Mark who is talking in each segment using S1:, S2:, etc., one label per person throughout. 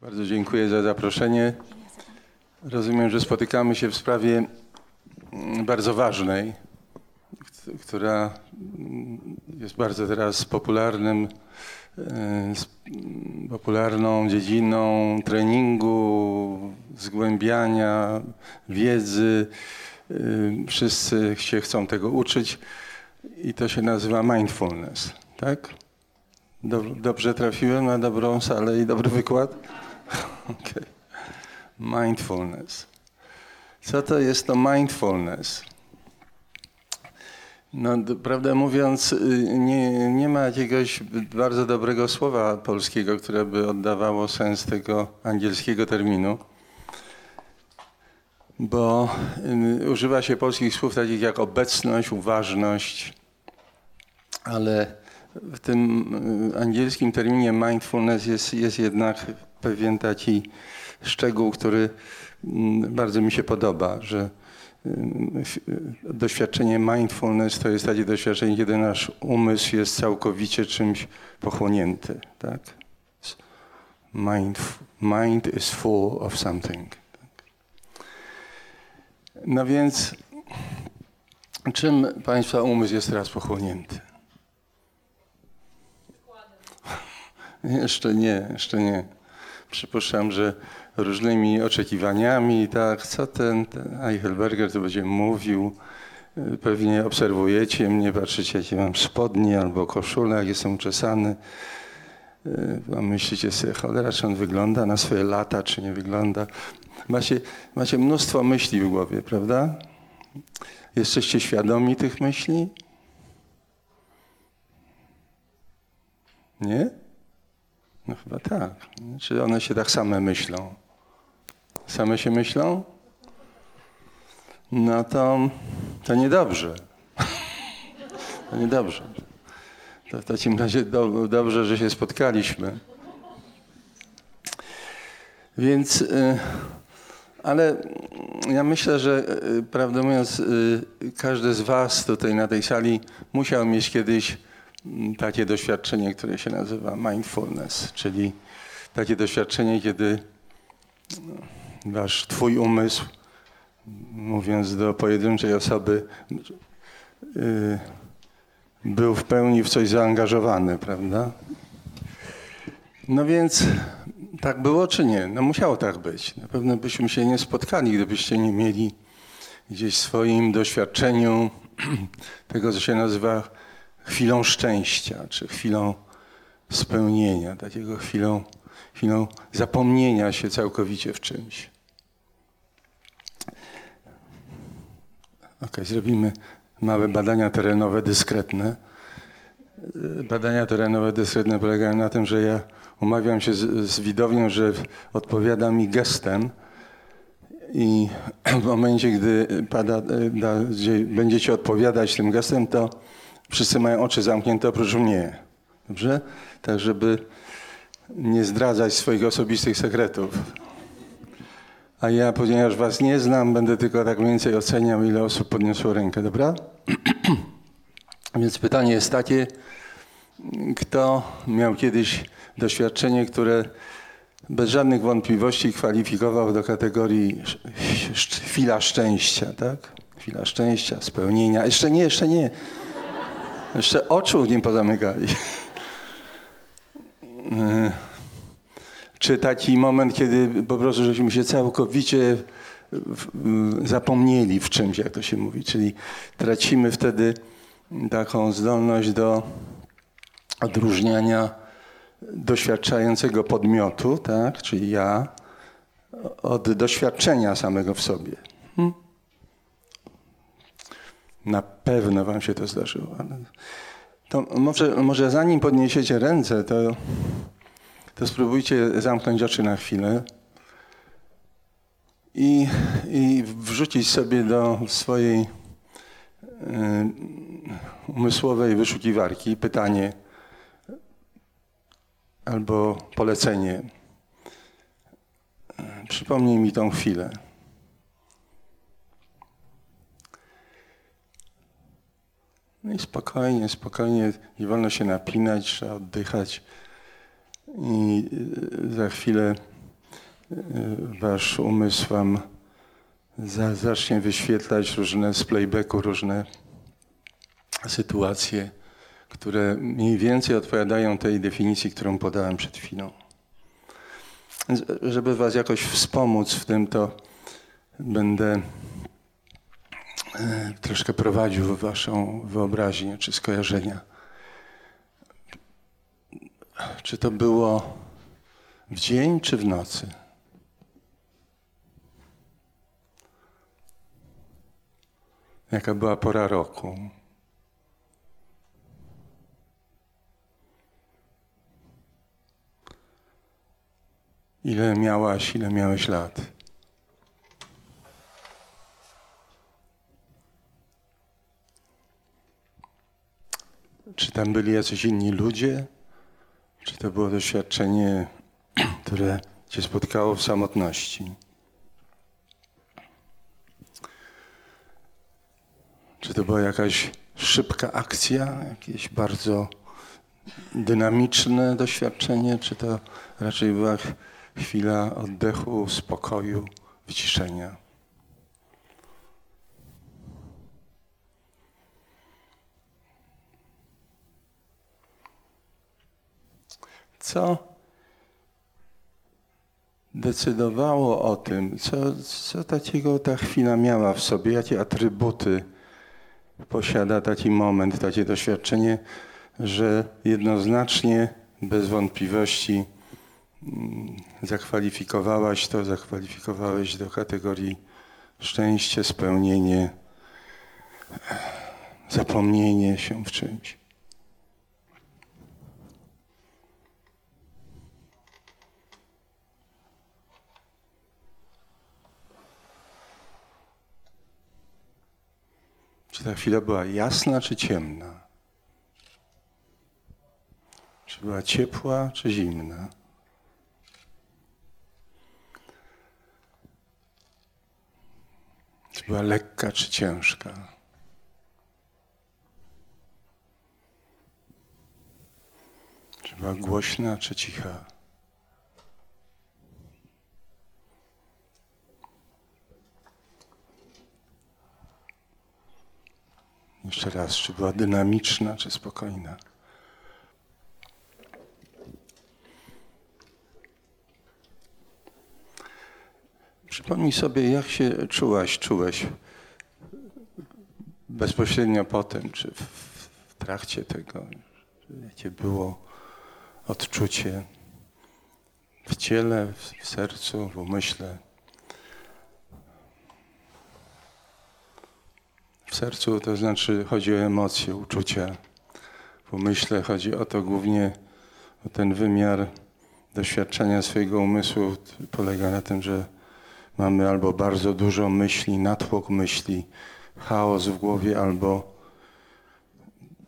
S1: Bardzo dziękuję za zaproszenie. Rozumiem, że spotykamy się w sprawie mm, bardzo ważnej, która mm, jest bardzo teraz popularnym, e, popularną dziedziną treningu, zgłębiania wiedzy. Y, Wszyscy się chcą tego uczyć i to się nazywa mindfulness, tak? Dob- Dobrze trafiłem na dobrą salę i dobry wykład? Okej. Mindfulness. Co to jest to mindfulness? No, prawdę mówiąc, y, nie, nie ma jakiegoś bardzo dobrego słowa polskiego, które by oddawało sens tego angielskiego terminu, bo y, używa się polskich słów takich jak obecność, uważność, ale w tym y, angielskim terminie mindfulness jest, jest jednak pewien taki szczegół, który mm, bardzo mi się podoba, że y, y, doświadczenie mindfulness to jest takie doświadczenie, kiedy nasz umysł jest całkowicie czymś pochłonięty. Tak? Mind, mind is full of something. Tak? No więc czym Państwa umysł jest teraz pochłonięty? Jeszcze nie, jeszcze nie. Przypuszczam, że różnymi oczekiwaniami, tak, co ten, ten Eichelberger tu będzie mówił. Y, Pewnie obserwujecie mnie, patrzycie, jakie mam spodnie albo koszulę, jak jestem uczesany. Y, myślicie sobie, cholera, czy on wygląda na swoje lata, czy nie wygląda. Macie, macie mnóstwo myśli w głowie, prawda? Jesteście świadomi tych myśli? Nie? No chyba tak. Czy one się tak same myślą? Same się myślą? No to, to niedobrze. To niedobrze. To w takim razie do, dobrze, że się spotkaliśmy. Więc, y, ale ja myślę, że y, prawdę mówiąc, y, każdy z Was tutaj na tej sali musiał mieć kiedyś takie doświadczenie, które się nazywa mindfulness, czyli takie doświadczenie, kiedy no, wasz, twój umysł, mówiąc do pojedynczej osoby, y, był w pełni w coś zaangażowany, prawda? No więc tak było czy nie? No musiało tak być. Na pewno byśmy się nie spotkali, gdybyście nie mieli gdzieś w swoim doświadczeniu tego, co się nazywa chwilą szczęścia, czy chwilą spełnienia, takiego chwilą, chwilą zapomnienia się całkowicie w czymś. Ok, zrobimy małe badania terenowe dyskretne. Badania terenowe dyskretne polegają na tym, że ja umawiam się z, z widownią, że odpowiada mi gestem i w momencie, gdy pada, da, będziecie odpowiadać tym gestem, to wszyscy mają oczy zamknięte oprócz mnie. Dobrze? Tak, żeby nie zdradzać swoich osobistych sekretów. A ja, ponieważ was nie znam, będę tylko tak mniej więcej oceniał, ile osób podniosło rękę, dobra? Więc pytanie jest takie, kto miał kiedyś doświadczenie, które bez żadnych wątpliwości kwalifikował do kategorii chwila szczęścia, tak? Chwila szczęścia, spełnienia. Jeszcze nie, jeszcze nie. Jeszcze oczu nie pozamykali. Y, Czy taki moment, kiedy po prostu żeśmy się całkowicie w- w- zapomnieli w czymś, jak to się mówi, czyli tracimy wtedy taką zdolność do odróżniania doświadczającego podmiotu, tak, czyli ja, od doświadczenia samego w sobie. Hmm? Na pewno wam się to zdarzyło. To może, może zanim podniesiecie ręce, to, to spróbujcie zamknąć oczy na chwilę i, i wrzucić sobie do swojej y, umysłowej wyszukiwarki pytanie albo polecenie. Przypomnij mi tą chwilę. No i spokojnie, spokojnie, nie wolno się napinać, trzeba oddychać. I y, za chwilę wasz umysł wam za, zacznie wyświetlać różne z playbacku, różne sytuacje, które mniej więcej odpowiadają tej definicji, którą podałem przed chwilą. Więc, żeby was jakoś wspomóc w tym, to będę e, troszkę prowadził waszą wyobraźnię czy skojarzenia. Czy to było w dzień czy w nocy? Jaka była pora roku? Ile miałaś, ile miałeś lat? Czy tam byli jacyś inni ludzie? Czy to było doświadczenie, które cię spotkało w samotności? Czy to była jakaś szybka akcja, jakieś bardzo dynamiczne doświadczenie, czy to raczej była chwila oddechu, spokoju, wyciszenia? Co decydowało o tym, co, co takiego ta chwila miała w sobie, jakie atrybuty posiada taki moment, takie doświadczenie, że jednoznacznie, bez wątpliwości mm, zakwalifikowałaś to, zakwalifikowałeś do kategorii szczęście, spełnienie, zapomnienie się w czymś. Czy ta chwila była jasna, czy ciemna? Czy była ciepła, czy zimna? Czy była lekka, czy ciężka? Czy była głośna, czy cicha? Jeszcze raz, czy była dynamiczna, czy spokojna? Przypomnij sobie, jak się czułaś, czułeś bezpośrednio po tym, czy w, w trakcie tego, jakie było odczucie w ciele, w sercu, w umyśle. W sercu to znaczy chodzi o emocje, uczucia. W umyśle chodzi o to głównie o ten wymiar doświadczenia swojego umysłu. Polega na tym, że mamy albo bardzo dużo myśli, natłok myśli, chaos w głowie, albo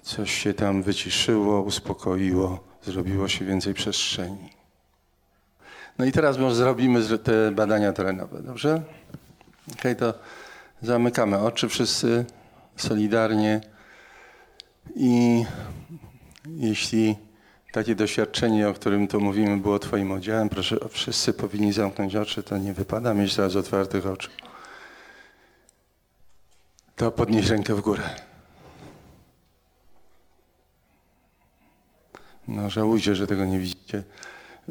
S1: coś się tam wyciszyło, uspokoiło, zrobiło się więcej przestrzeni. No i teraz może zrobimy te badania terenowe, dobrze? Okej, okay, to zamykamy oczy wszyscy solidarnie i jeśli takie doświadczenie, o którym tu mówimy, było Twoim udziałem, proszę, wszyscy powinni zamknąć oczy, to nie wypada mieć teraz otwartych oczu. To podnieś rękę w górę. No żałujcie, że tego nie widzicie.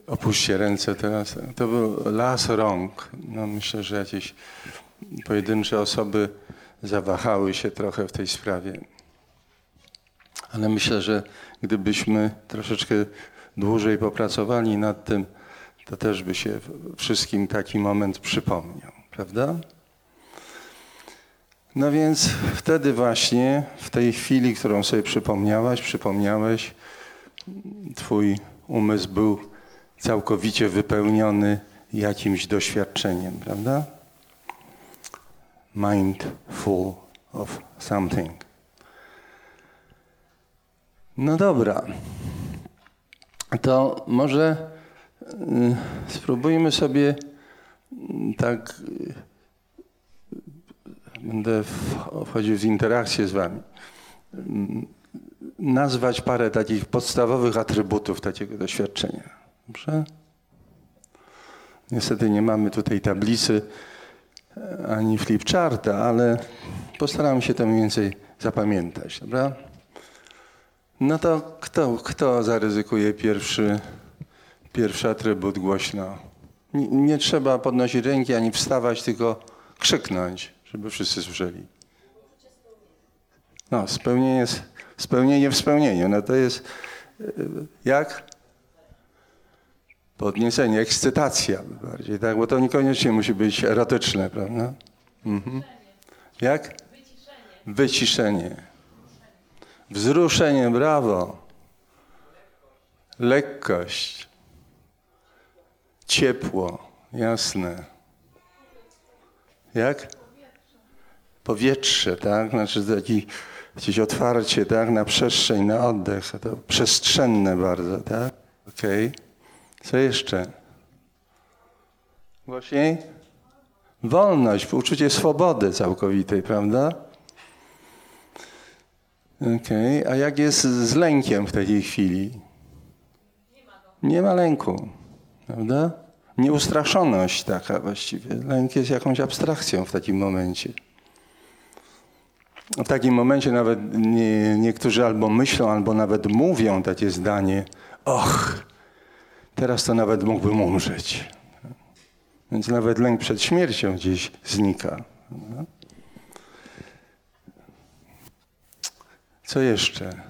S1: Opuśćcie ręce teraz. To był las rąk. No myślę, że jakieś pojedyncze osoby zawahały się trochę w tej sprawie. Ale myślę, że gdybyśmy troszeczkę dłużej popracowali nad tym, to też by się wszystkim taki moment przypomniał, prawda? No więc wtedy właśnie, w tej chwili, którą sobie przypomniałaś, przypomniałeś, twój umysł był całkowicie wypełniony jakimś doświadczeniem, prawda? Mind full of something. No dobra. To może y, spróbujmy sobie y, tak. Y, będę wchodził w interakcję z Wami. Nazwać parę takich podstawowych atrybutów takiego doświadczenia. Dobrze? Niestety nie mamy tutaj tablicy ani flipcharta, ale postaram się to mniej więcej zapamiętać, dobra? No to kto, kto zaryzykuje pierwszy, pierwszy atrybut głośno? Nie, nie trzeba podnosić ręki ani wstawać, tylko krzyknąć, żeby wszyscy słyszeli. No, spełnienie, spełnienie w spełnieniu. No to jest y, jak? Podniecenie, ekscytacja bardziej, tak? Bo to niekoniecznie musi być erotyczne, prawda? Mhm. Jak? Wyciszenie. Wzruszenie, brawo. Lekkość. Ciepło, jasne. Jak? Powietrze, tak? Znaczy taki otwarcie, tak? Na przestrzeń, na oddech. To przestrzenne bardzo, tak? Okej. Okay. Co jeszcze? Głośniej? Wolność, uczucie swobody całkowitej, prawda? Okej, okay. a jak jest z lękiem w takiej chwili? Nie ma lęku, prawda? Nieustraszoność taka właściwie. Lęk jest jakąś abstrakcją w takim momencie. W takim momencie nawet nie, niektórzy albo myślą, albo nawet mówią takie zdanie: Och, teraz to nawet mógłbym umrzeć. Więc nawet lęk przed śmiercią gdzieś znika. Co jeszcze?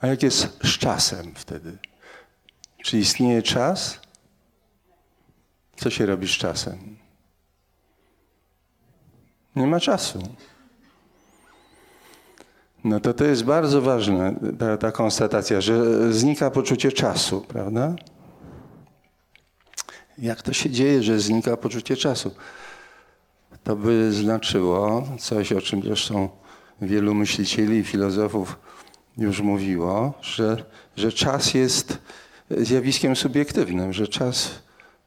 S1: A jak jest z czasem wtedy? Czy istnieje czas? Co się robi z czasem? Nie ma czasu. No to to jest bardzo ważne, ta, ta konstatacja, że znika poczucie czasu, prawda? Jak to się dzieje, że znika poczucie czasu? To by znaczyło coś, o czym zresztą wielu myślicieli i filozofów już mówiło, że, że czas jest zjawiskiem subiektywnym, że czas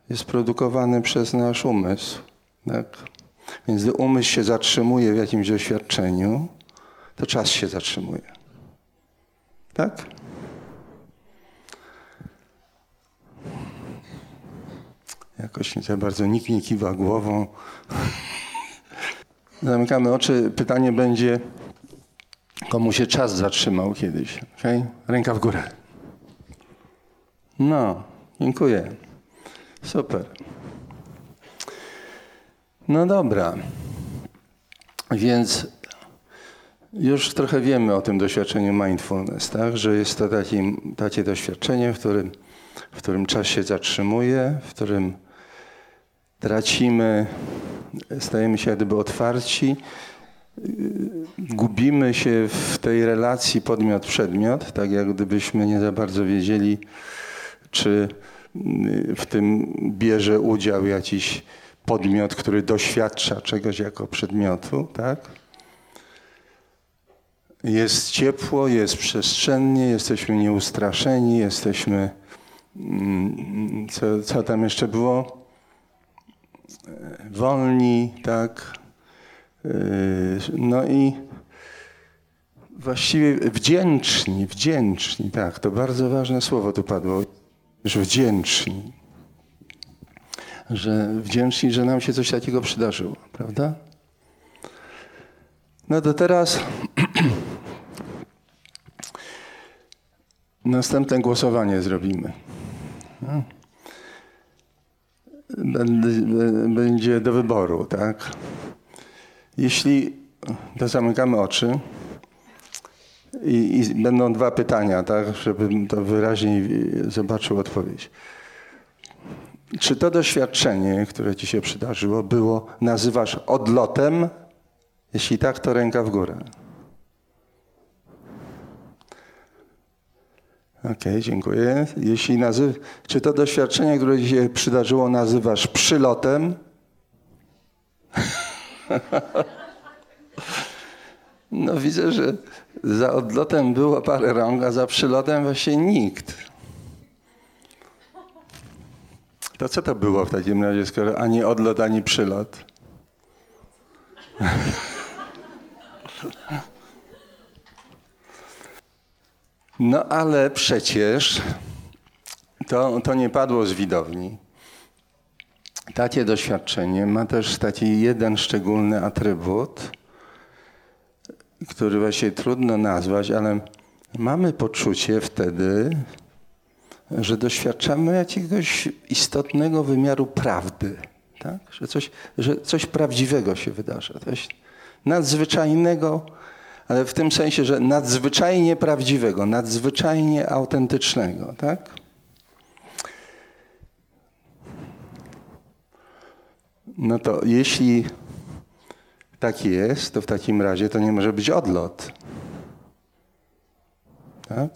S1: jest produkowany przez nasz umysł. Tak? Więc gdy umysł się zatrzymuje w jakimś doświadczeniu, to czas się zatrzymuje. Tak? Jakoś nie za bardzo nikt nie kiwa głową. Zamykamy oczy. Pytanie będzie, komu się czas zatrzymał kiedyś. Okay? Ręka w górę. No, dziękuję. Super. No dobra. Więc już trochę wiemy o tym doświadczeniu mindfulness, tak? że jest to taki, takie doświadczenie, w którym, w którym czas się zatrzymuje, w którym tracimy, stajemy się jak gdyby otwarci, gubimy się w tej relacji podmiot-przedmiot, tak jak gdybyśmy nie za bardzo wiedzieli, czy w tym bierze udział jakiś podmiot, który doświadcza czegoś jako przedmiotu, tak? Jest ciepło, jest przestrzennie, jesteśmy nieustraszeni, jesteśmy. Mm, co, co tam jeszcze było? Wolni, tak? Yy, no i właściwie wdzięczni, wdzięczni, tak, to bardzo ważne słowo tu padło, że wdzięczni że wdzięczni, że nam się coś takiego przydarzyło, prawda? No to teraz następne głosowanie zrobimy. No. Będzie do wyboru, tak? Jeśli to zamykamy oczy i, i będą dwa pytania, tak, żebym to wyraźniej zobaczył odpowiedź. Czy to doświadczenie, które ci się przydarzyło, było, nazywasz odlotem? Jeśli tak, to ręka w górę. Okej, okay, dziękuję. Jeśli nazy- czy to doświadczenie, które ci się przydarzyło, nazywasz przylotem? no widzę, że za odlotem było parę rąk, a za przylotem właśnie nikt. To co to było w takim razie, skoro ani odlot, ani przylot? No ale przecież to, to nie padło z widowni. Takie doświadczenie ma też taki jeden szczególny atrybut, który właśnie trudno nazwać, ale mamy poczucie wtedy, że doświadczamy jakiegoś istotnego wymiaru prawdy, tak? że, coś, że coś prawdziwego się wydarza, coś nadzwyczajnego, ale w tym sensie, że nadzwyczajnie prawdziwego, nadzwyczajnie autentycznego. Tak? No to jeśli tak jest, to w takim razie to nie może być odlot. Tak?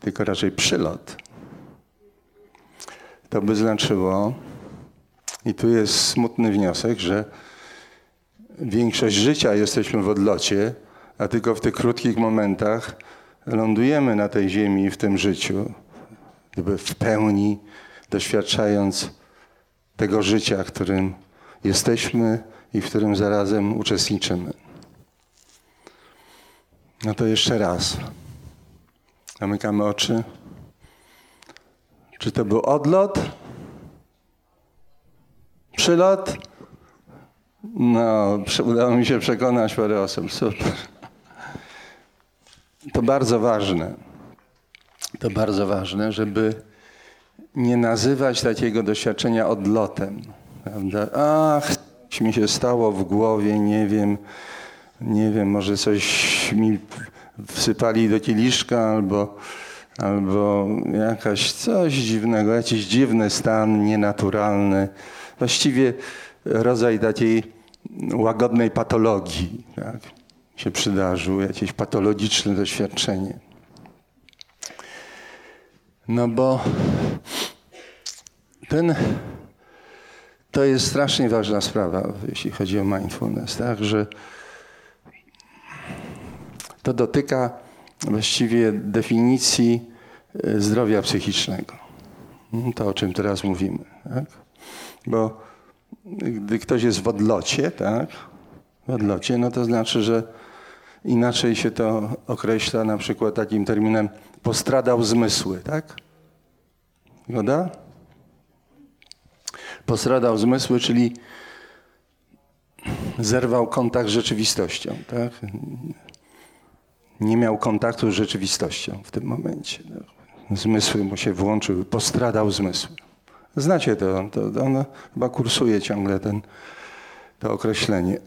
S1: Tylko raczej przylot. To by znaczyło, i tu jest smutny wniosek, że większość życia jesteśmy w odlocie, a tylko w tych krótkich momentach lądujemy na tej ziemi w tym życiu, gdyby w pełni doświadczając tego życia, którym jesteśmy i w którym zarazem uczestniczymy. No to jeszcze raz. Zamykamy oczy. Czy to był odlot? Przylot? No, udało mi się przekonać parę osób. Super. To bardzo ważne. To bardzo ważne, żeby nie nazywać takiego doświadczenia odlotem. Prawda? Ach, coś mi się stało w głowie, nie wiem, nie wiem, może coś mi wsypali do kieliszka albo, albo jakaś coś dziwnego, jakiś dziwny stan nienaturalny. Właściwie rodzaj takiej łagodnej patologii tak, się przydarzył, jakieś patologiczne doświadczenie. No bo ten, to jest strasznie ważna sprawa, jeśli chodzi o mindfulness, tak, że to dotyka właściwie definicji e, zdrowia psychicznego. To, o czym teraz mówimy. Tak? Bo gdy ktoś jest w odlocie, tak? W odlocie, no to znaczy, że inaczej się to określa na przykład takim terminem postradał zmysły, tak? Zgoda? Postradał zmysły, czyli zerwał kontakt z rzeczywistością, tak? Nie miał kontaktu z rzeczywistością w tym momencie. Tak? Zmysły mu się włączyły, postradał zmysły. Znacie to, to, ono chyba kursuje ciągle ten, to określenie.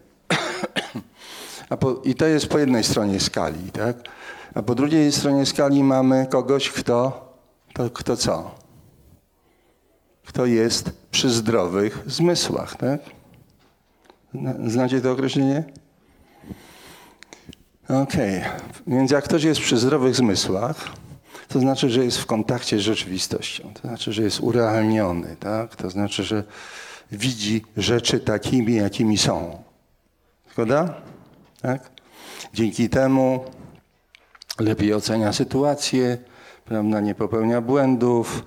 S1: Po, I to jest po jednej stronie skali, tak? A po drugiej stronie skali mamy kogoś, kto, to, kto co? Kto jest przy zdrowych zmysłach, tak? Znacie to określenie? Okej. Okay. Więc jak ktoś jest przy zdrowych zmysłach, to znaczy, że jest w kontakcie z rzeczywistością. To znaczy, że jest urealniony, tak? To znaczy, że widzi rzeczy takimi, jakimi są. Zgoda? Tak? Dzięki temu lepiej ocenia sytuację, prawda? nie popełnia błędów,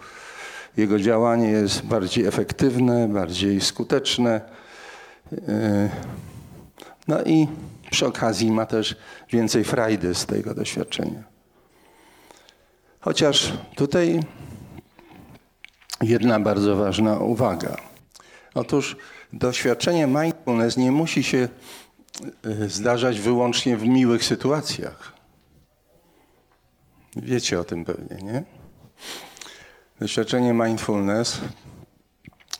S1: jego działanie jest bardziej efektywne, bardziej skuteczne. Yy, no i przy okazji ma też więcej frajdy z tego doświadczenia. Chociaż tutaj jedna bardzo ważna uwaga. Otóż doświadczenie mindfulness nie musi się e, zdarzać wyłącznie w miłych sytuacjach. Wiecie o tym pewnie, nie? Doświadczenie mindfulness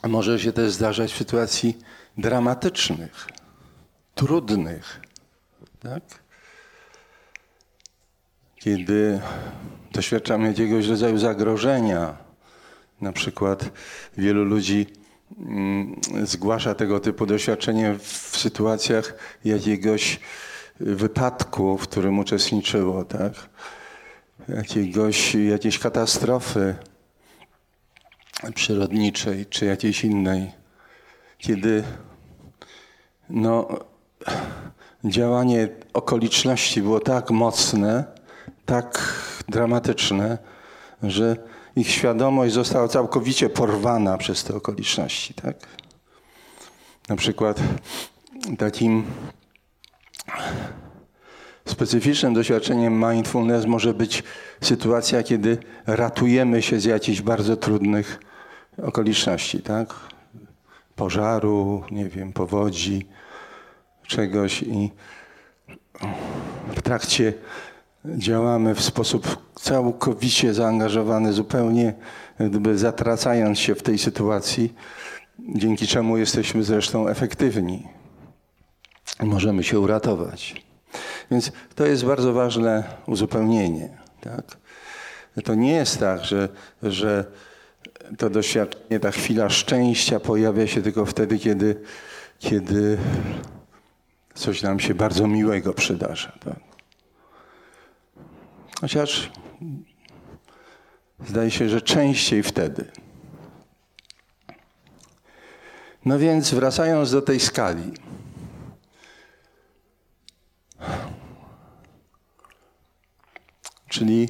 S1: może się też zdarzać w sytuacji dramatycznych, trudnych, tak? Kiedy doświadczamy jakiegoś rodzaju zagrożenia. Na przykład wielu ludzi mm, zgłasza tego typu doświadczenie w sytuacjach jakiegoś wypadku, w którym uczestniczyło, tak? Jakiegoś, jakiejś katastrofy przyrodniczej czy jakiejś innej, kiedy no, działanie okoliczności było tak mocne, tak dramatyczne, że ich świadomość została całkowicie porwana przez te okoliczności. Tak? Na przykład takim Specyficznym doświadczeniem mindfulness może być sytuacja, kiedy ratujemy się z jakichś bardzo trudnych okoliczności, tak? Pożaru, nie wiem, powodzi, czegoś i w trakcie działamy w sposób całkowicie zaangażowany, zupełnie gdyby zatracając się w tej sytuacji, dzięki czemu jesteśmy zresztą efektywni. Możemy się uratować. Więc to jest bardzo ważne uzupełnienie. Tak? To nie jest tak, że, że to doświadczenie, ta chwila szczęścia pojawia się tylko wtedy, kiedy, kiedy coś nam się bardzo miłego przydarza. Tak? Chociaż zdaje się, że częściej wtedy. No więc wracając do tej skali. Czyli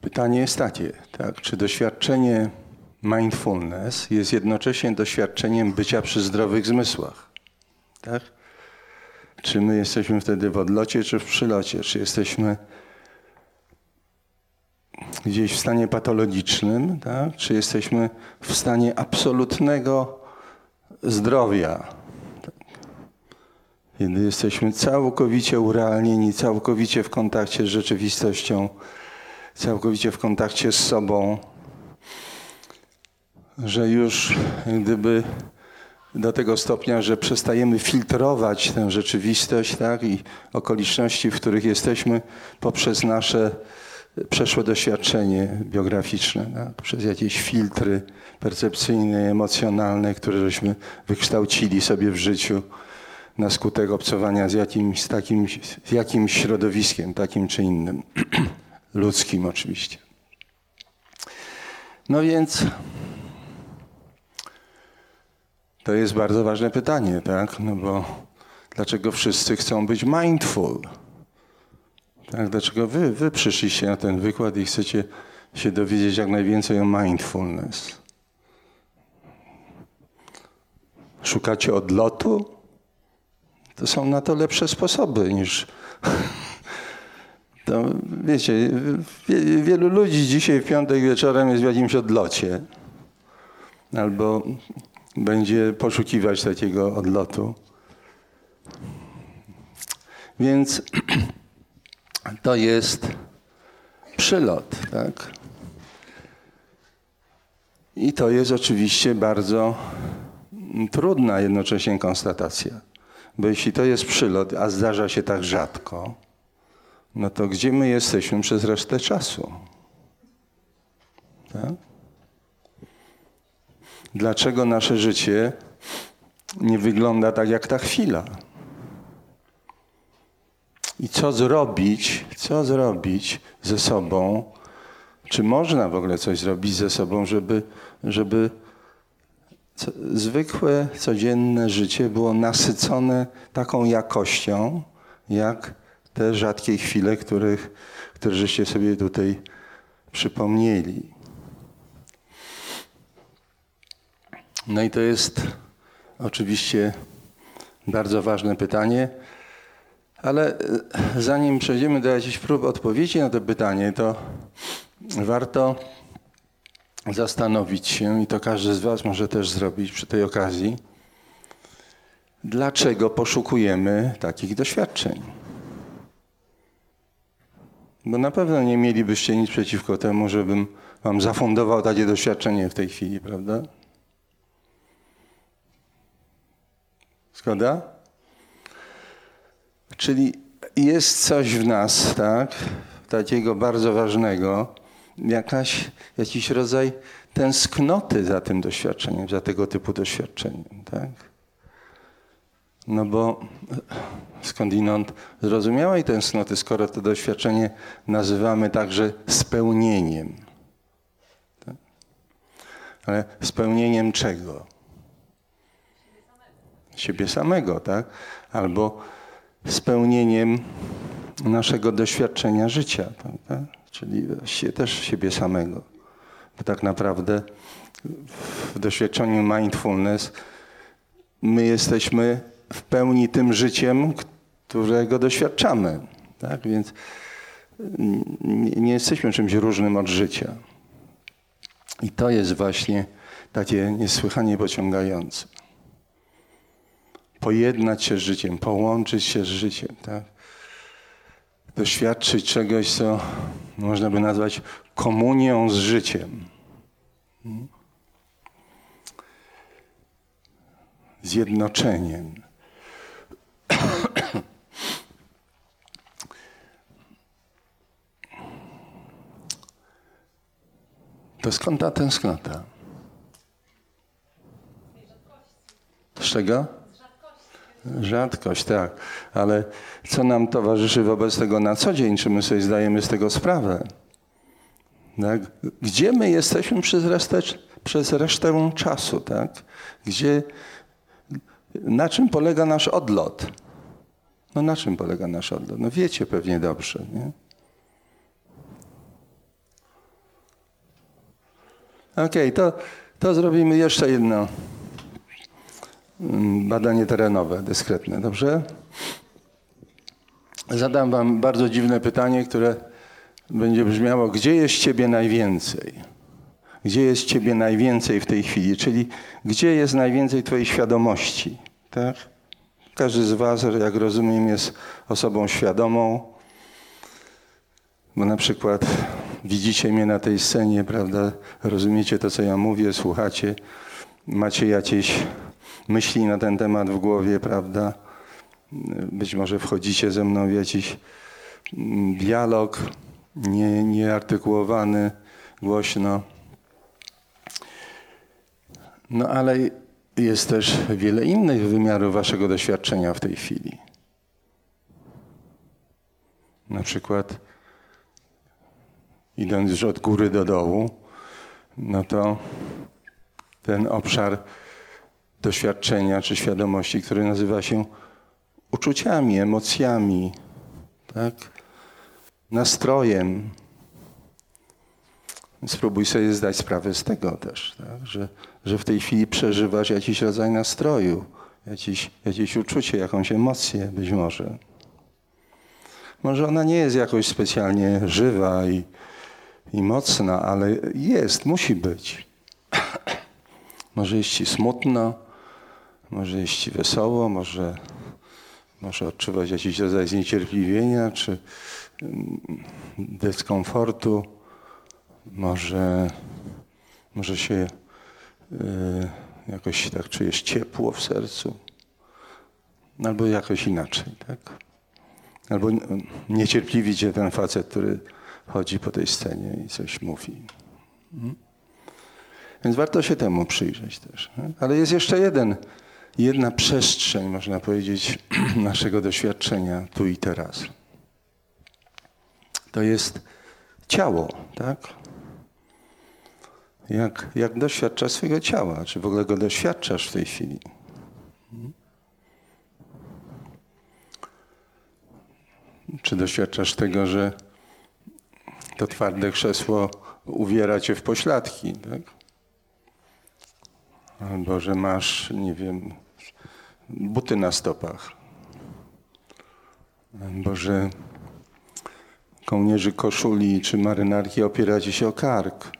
S1: pytanie jest takie, tak? czy doświadczenie mindfulness jest jednocześnie doświadczeniem bycia przy zdrowych zmysłach? Tak? Czy my jesteśmy wtedy w odlocie, czy w przylocie? Czy jesteśmy gdzieś w stanie patologicznym, tak? czy jesteśmy w stanie absolutnego zdrowia? Kiedy jesteśmy całkowicie urealnieni, całkowicie w kontakcie z rzeczywistością, całkowicie w kontakcie z sobą, że już gdyby do tego stopnia, że przestajemy filtrować tę rzeczywistość tak, i okoliczności, w których jesteśmy poprzez nasze przeszłe doświadczenie biograficzne, tak, przez jakieś filtry percepcyjne, emocjonalne, które żeśmy wykształcili sobie w życiu na skutek obcowania z jakimś, z takim, z jakimś środowiskiem, takim czy innym, ludzkim oczywiście. No więc to jest bardzo ważne pytanie, tak? No bo dlaczego wszyscy chcą być mindful? Tak? Dlaczego wy, wy przyszliście na ten wykład i chcecie się dowiedzieć jak najwięcej o mindfulness? Szukacie odlotu? To są na to lepsze sposoby niż. To, wiecie, wielu ludzi dzisiaj w piątek wieczorem jest w jakimś odlocie. Albo będzie poszukiwać takiego odlotu. Więc to jest przylot, tak? I to jest oczywiście bardzo trudna jednocześnie konstatacja. Bo jeśli to jest przylot, a zdarza się tak rzadko, no to gdzie my jesteśmy przez resztę czasu? Tak? Dlaczego nasze życie nie wygląda tak jak ta chwila? I co zrobić, co zrobić ze sobą? Czy można w ogóle coś zrobić ze sobą, żeby, żeby zwykłe, codzienne życie było nasycone taką jakością, jak te rzadkie chwile, których, które żeście sobie tutaj przypomnieli. No i to jest oczywiście bardzo ważne pytanie, ale e, zanim przejdziemy do jakichś prób odpowiedzi na to pytanie, to warto zastanowić się, i to każdy z Was może też zrobić przy tej okazji, dlaczego poszukujemy takich doświadczeń. Bo na pewno nie mielibyście nic przeciwko temu, żebym Wam zafundował takie doświadczenie w tej chwili, prawda? Zgoda? Czyli jest coś w nas, tak, takiego bardzo ważnego, jakaś, jakiś rodzaj tęsknoty za tym doświadczeniem, za tego typu doświadczeniem. Tak? No bo skądinąd zrozumiałej tęsknoty, skoro to doświadczenie nazywamy także spełnieniem. Tak? Ale spełnieniem czego? Siebie samego, tak? Albo spełnieniem naszego doświadczenia życia. Tak? czyli też siebie samego. Bo tak naprawdę w doświadczeniu mindfulness my jesteśmy w pełni tym życiem, którego doświadczamy. Tak? Więc nie jesteśmy czymś różnym od życia. I to jest właśnie takie niesłychanie pociągające. Pojednać się z życiem, połączyć się z życiem, tak? Doświadczyć czegoś, co można by nazwać komunią z życiem. Zjednoczeniem. To skąd ta tęsknota? Z czego? Rzadkość, tak. Ale co nam towarzyszy wobec tego na co dzień? Czy my sobie zdajemy z tego sprawę? Tak? Gdzie my jesteśmy przez resztę, przez resztę czasu? Tak? Gdzie, na czym polega nasz odlot? No na czym polega nasz odlot? No wiecie pewnie dobrze, nie? Okej, okay, to, to zrobimy jeszcze jedno badanie terenowe, dyskretne, dobrze? Zadam wam bardzo dziwne pytanie, które będzie brzmiało, gdzie jest ciebie najwięcej? Gdzie jest ciebie najwięcej w tej chwili? Czyli gdzie jest najwięcej twojej świadomości? Tak? Każdy z was, jak rozumiem, jest osobą świadomą, bo na przykład widzicie mnie na tej scenie, prawda? Rozumiecie to, co ja mówię, słuchacie, macie jakieś myśli na ten temat w głowie, prawda? Być może wchodzicie ze mną w jakiś mm, dialog nie, nieartykułowany głośno. No ale jest też wiele innych wymiarów waszego doświadczenia w tej chwili. Na przykład idąc już od góry do dołu, no to ten obszar doświadczenia czy świadomości, który nazywa się uczuciami, emocjami, tak? nastrojem. Spróbuj sobie zdać sprawę z tego też, tak? że, że w tej chwili przeżywasz jakiś rodzaj nastroju, jakiś, jakieś uczucie, jakąś emocję być może. Może ona nie jest jakoś specjalnie żywa i, i mocna, ale jest, musi być. może jest ci smutno, może ci wesoło, może, może odczuwać jakiś rodzaj zniecierpliwienia czy mm, dyskomfortu, może, może się y, jakoś tak czujesz ciepło w sercu, albo jakoś inaczej, tak? Albo niecierpliwi cię ten facet, który chodzi po tej scenie i coś mówi. Hmm? Więc warto się temu przyjrzeć też. Ale jest jeszcze jeden, jedna przestrzeń, można powiedzieć, naszego doświadczenia tu i teraz. To jest ciało, tak? Jak, jak doświadczasz swojego ciała? Czy w ogóle go doświadczasz w tej chwili? Czy doświadczasz tego, że to twarde krzesło uwiera cię w pośladki, tak? Albo że masz, nie wiem, buty na stopach. Albo że kołnierzy koszuli czy marynarki opiera ci się o kark.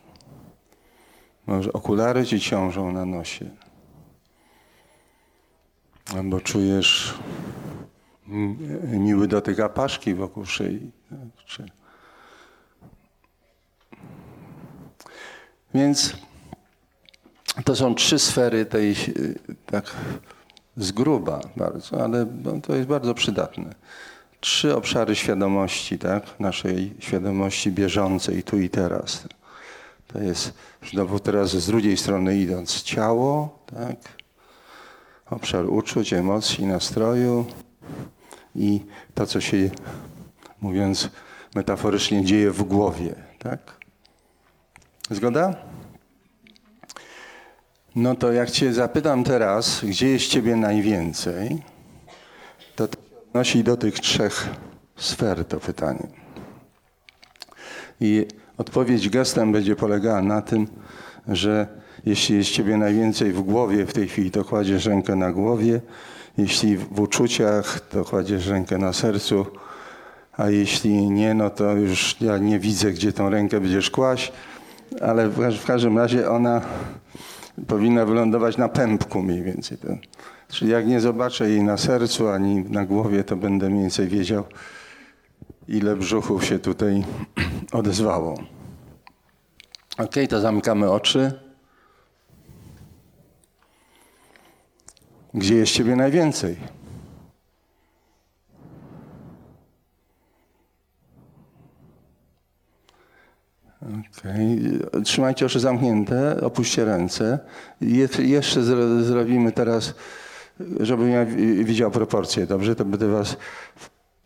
S1: Może okulary ci ciążą na nosie. Albo czujesz miły dotyk apaszki wokół szyi. Więc to są trzy sfery tej, tak z gruba bardzo, ale to jest bardzo przydatne. Trzy obszary świadomości, tak? Naszej świadomości bieżącej tu i teraz. To jest znowu teraz z drugiej strony idąc ciało, tak? Obszar uczuć, emocji, nastroju i to, co się, mówiąc metaforycznie, dzieje w głowie, tak? Zgoda? No to jak Cię zapytam teraz, gdzie jest Ciebie najwięcej, to to odnosi do tych trzech sfer to pytanie. I odpowiedź gestem będzie polegała na tym, że Jeśli jest ciebie najwięcej w głowie w tej chwili, to kładziesz rękę na głowie. Jeśli w uczuciach, to kładziesz rękę na sercu. A jeśli nie, no to już ja nie widzę, gdzie tą rękę będziesz kłaść. Ale w każdym razie ona powinna wylądować na pępku mniej więcej. Czyli jak nie zobaczę jej na sercu ani na głowie, to będę mniej więcej wiedział, ile brzuchów się tutaj odezwało. Ok, to zamykamy oczy. Gdzie jest Ciebie najwięcej? Okay. Trzymajcie oczy zamknięte, opuśćcie ręce. Je, jeszcze zro, zrobimy teraz, żebym ja widział proporcje, dobrze? To będę Was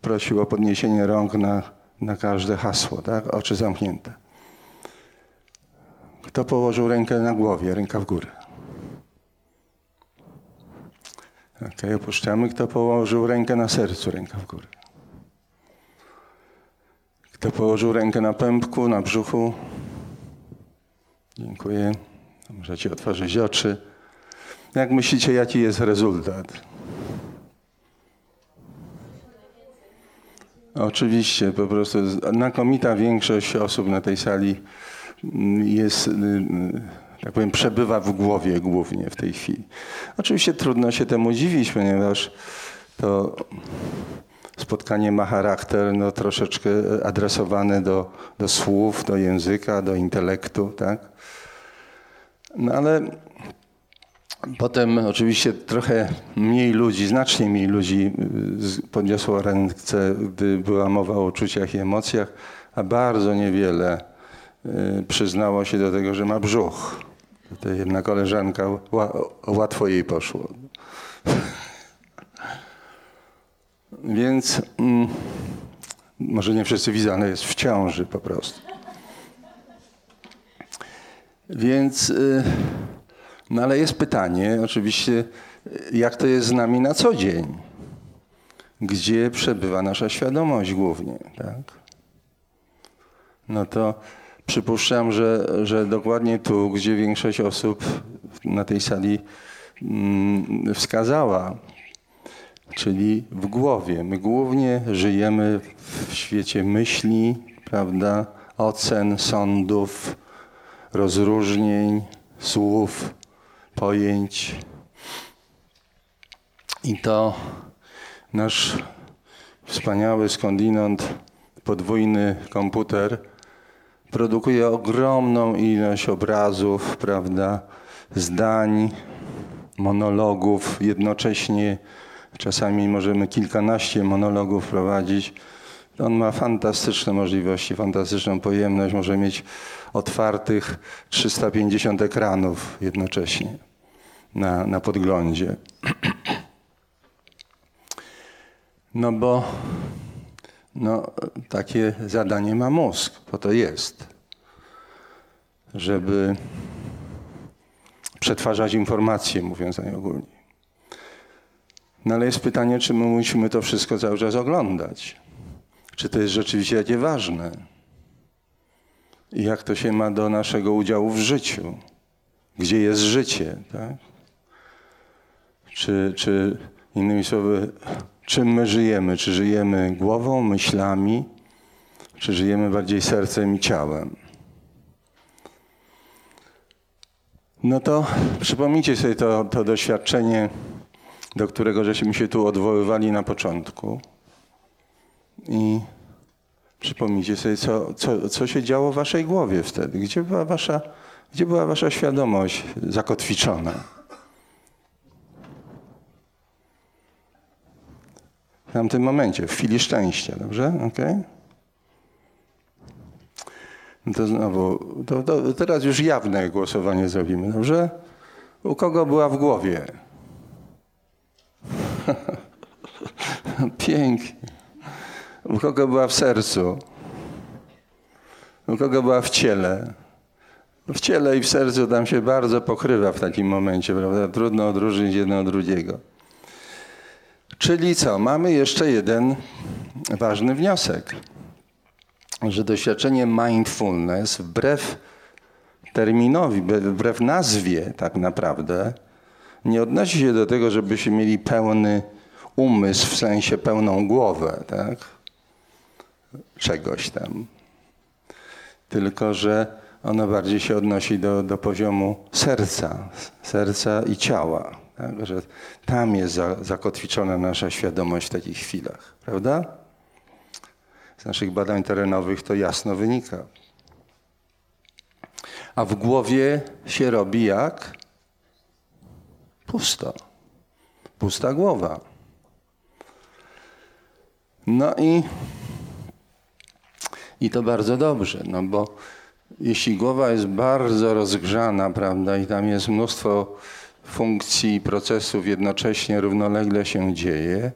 S1: prosił o podniesienie rąk na, na każde hasło, tak? Oczy zamknięte. Kto położył rękę na głowie, ręka w górę? Ok, opuszczamy. Kto położył rękę na sercu, ręka w górę? Kto położył rękę na pępku, na brzuchu? Dziękuję. Możecie otworzyć oczy. Jak myślicie, jaki jest rezultat? Oczywiście, po prostu znakomita większość osób na tej sali jest, tak powiem, przebywa w głowie głównie w tej chwili. Oczywiście trudno się temu dziwić, ponieważ to spotkanie ma charakter no, troszeczkę adresowane do, do słów, do języka, do intelektu, tak? No ale potem oczywiście trochę mniej ludzi, znacznie mniej ludzi y, podniosło ręce, gdy była mowa o uczuciach i emocjach, a bardzo niewiele y, przyznało się do tego, że ma brzuch. To jedna koleżanka, łatwo jej poszło. Więc mm, może nie wszyscy widzą, ale jest w ciąży po prostu. Więc, y, no ale jest pytanie, oczywiście, jak to jest z nami na co dzień? Gdzie przebywa nasza świadomość głównie, tak? No to przypuszczam, że, że dokładnie tu, gdzie większość osób na tej sali mm, wskazała, czyli w głowie. My głównie żyjemy w świecie myśli, prawda, ocen, sądów, rozróżnień, słów, pojęć. I to nasz wspaniały skądinąd podwójny komputer produkuje ogromną ilość obrazów, prawda, zdań, monologów, jednocześnie Czasami możemy kilkanaście monologów prowadzić. On ma fantastyczne możliwości, fantastyczną pojemność. Może mieć otwartych 350 ekranów jednocześnie na, na podglądzie. No bo no, takie zadanie ma mózg, po to jest, żeby przetwarzać informacje, mówiąc najogólniej. No ale jest pytanie, czy my musimy to wszystko cały czas oglądać? Czy to jest rzeczywiście takie ważne? I jak to się ma do naszego udziału w życiu? Gdzie jest życie? Tak? Czy, czy innymi słowy, czym my żyjemy? Czy żyjemy głową, myślami, czy żyjemy bardziej sercem i ciałem? No to przypomnijcie sobie to, to doświadczenie do którego żeśmy się tu odwoływali na początku. I przypomnijcie sobie, co, co, co się działo w waszej głowie wtedy. Gdzie była wasza, gdzie była wasza świadomość zakotwiczona? W tamtym momencie, w chwili szczęścia, dobrze? Okay? No to znowu, to, to teraz już jawne głosowanie zrobimy, dobrze? U kogo była w głowie? Pięknie. U kogo była w sercu? U kogo była w ciele? W ciele i w sercu tam się bardzo pokrywa w takim momencie, prawda? Trudno odróżnić jedno od drugiego. Czyli co? Mamy jeszcze jeden ważny wniosek, że doświadczenie mindfulness wbrew terminowi, wbrew nazwie tak naprawdę, nie odnosi się do tego, żebyśmy mieli pełny umysł, w sensie pełną głowę, tak? Czegoś tam. Tylko, że ono bardziej się odnosi do, do poziomu serca, serca i ciała. Tak? Że tam jest za, zakotwiczona nasza świadomość w takich chwilach, prawda? Z naszych badań terenowych to jasno wynika. A w głowie się robi jak? Pusto. Pusta głowa. No i, i to bardzo dobrze, no bo jeśli głowa jest bardzo rozgrzana, prawda, i tam jest mnóstwo funkcji i procesów jednocześnie, równolegle się dzieje,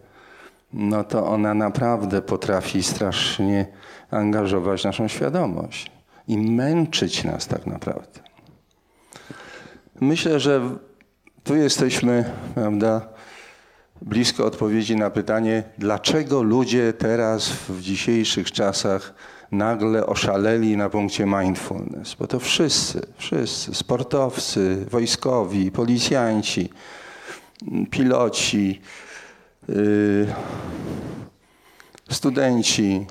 S1: no to ona naprawdę potrafi strasznie angażować naszą świadomość i męczyć nas tak naprawdę. Myślę, że tu jesteśmy, prawda, blisko odpowiedzi na pytanie, dlaczego ludzie teraz w dzisiejszych czasach nagle oszaleli na punkcie mindfulness. Bo to wszyscy, wszyscy, sportowcy, wojskowi, policjanci, piloci, yy, studenci,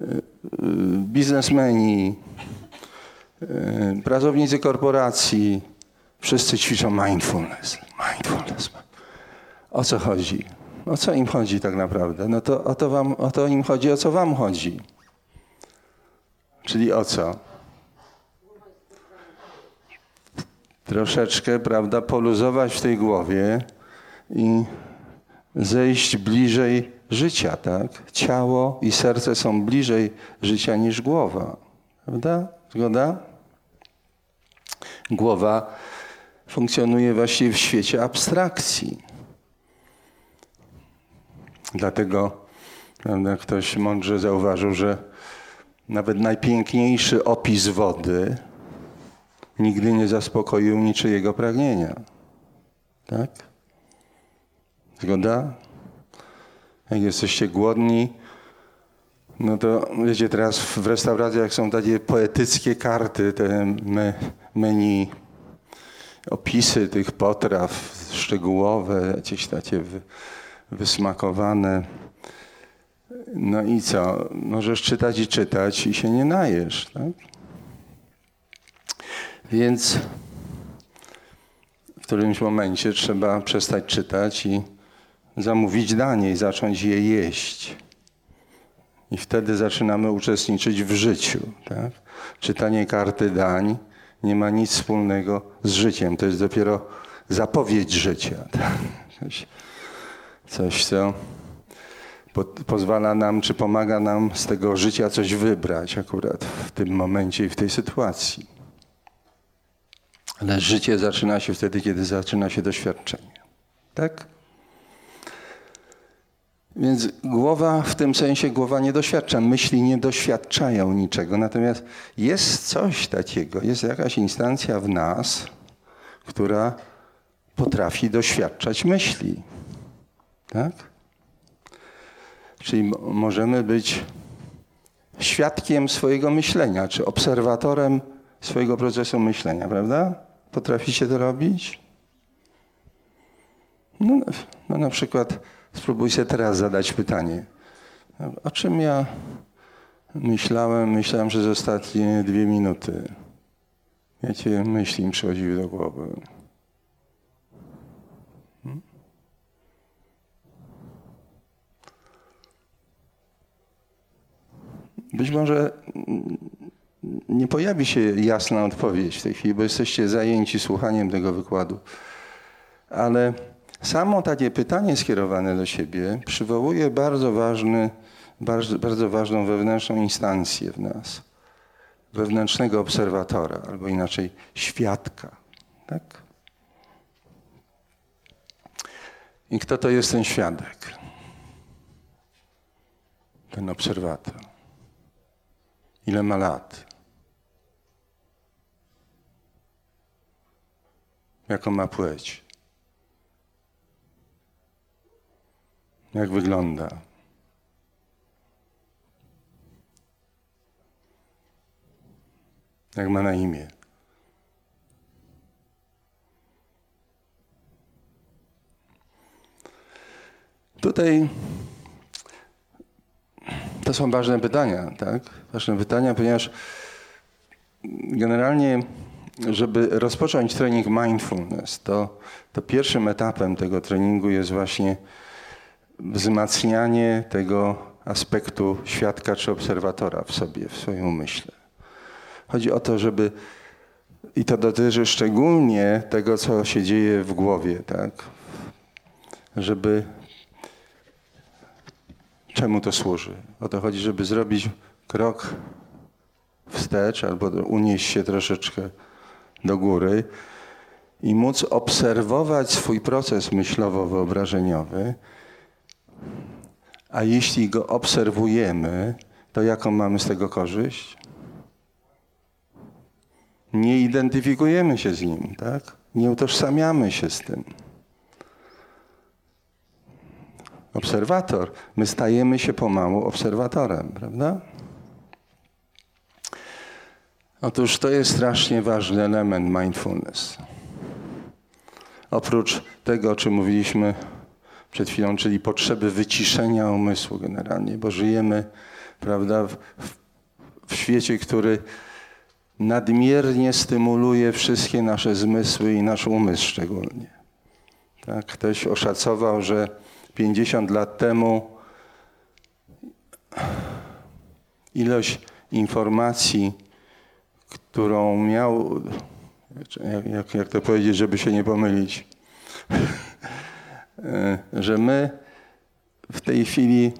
S1: yy, biznesmeni, yy, pracownicy korporacji, wszyscy ćwiczą mindfulness. Mindfulness. O co chodzi? O co im chodzi tak naprawdę? No to o to, wam, o to im chodzi, o co wam chodzi. Czyli o co? Troszeczkę, prawda, poluzować w tej głowie i zejść bliżej życia, tak? Ciało i serce są bliżej życia niż głowa. Prawda? Zgoda? Głowa funkcjonuje właściwie w świecie abstrakcji. Dlatego prawda, ktoś mądrze zauważył, że nawet najpiękniejszy opis wody nigdy nie zaspokoił niczyjego pragnienia. Tak? Zgoda? Jak jesteście głodni, no to wiecie, teraz w restauracjach są takie poetyckie karty, te me, menu, opisy tych potraw szczegółowe, jakieś takie wysmakowane. No i co? Możesz czytać i czytać i się nie najesz. Tak? Więc w którymś momencie trzeba przestać czytać i zamówić danie i zacząć je jeść. I wtedy zaczynamy uczestniczyć w życiu. Tak? Czytanie karty dań nie ma nic wspólnego z życiem. To jest dopiero zapowiedź życia. Coś, co po, pozwala nam, czy pomaga nam z tego życia coś wybrać akurat w tym momencie i w tej sytuacji. Ale życie zaczyna się wtedy, kiedy zaczyna się doświadczenie. Tak? Więc głowa w tym sensie głowa nie doświadcza, myśli nie doświadczają niczego. Natomiast jest coś takiego, jest jakaś instancja w nas, która potrafi doświadczać myśli. Tak? Czyli możemy być świadkiem swojego myślenia, czy obserwatorem swojego procesu myślenia, prawda? Potraficie to robić? No, no na przykład spróbuj sobie teraz zadać pytanie. O czym ja myślałem? Myślałem przez ostatnie dwie minuty. Jakie myśli mi przychodziły do głowy? Być może nie pojawi się jasna odpowiedź w tej chwili, bo jesteście zajęci słuchaniem tego wykładu. Ale samo takie pytanie skierowane do siebie przywołuje bardzo, ważny, bardzo, bardzo ważną wewnętrzną instancję w nas. Wewnętrznego obserwatora, albo inaczej świadka. Tak? I kto to jest ten świadek? Ten obserwator. Ile ma lat? Jaką ma płeć? jak wygląda. Jak ma na imię. Tutaj to są ważne pytania, tak? Ważne pytania, ponieważ generalnie, żeby rozpocząć trening mindfulness, to, to pierwszym etapem tego treningu jest właśnie wzmacnianie tego aspektu świadka czy obserwatora w sobie, w swoim umyśle. Chodzi o to, żeby i to dotyczy szczególnie tego, co się dzieje w głowie, tak? Żeby czemu to służy? O to chodzi, żeby zrobić krok wstecz albo unieść się troszeczkę do góry i móc obserwować swój proces myślowo-wyobrażeniowy, a jeśli go obserwujemy, to jaką mamy z tego korzyść? Nie identyfikujemy się z nim, tak? Nie utożsamiamy się z tym. Obserwator. My stajemy się pomału obserwatorem, prawda? Otóż to jest strasznie ważny element mindfulness. Oprócz tego, o czym mówiliśmy przed chwilą, czyli potrzeby wyciszenia umysłu generalnie, bo żyjemy, prawda, w, w świecie, który nadmiernie stymuluje wszystkie nasze zmysły i nasz umysł szczególnie. Tak, ktoś oszacował, że 50 lat temu ilość informacji, którą miał, jak, jak to powiedzieć, żeby się nie pomylić, że my w tej chwili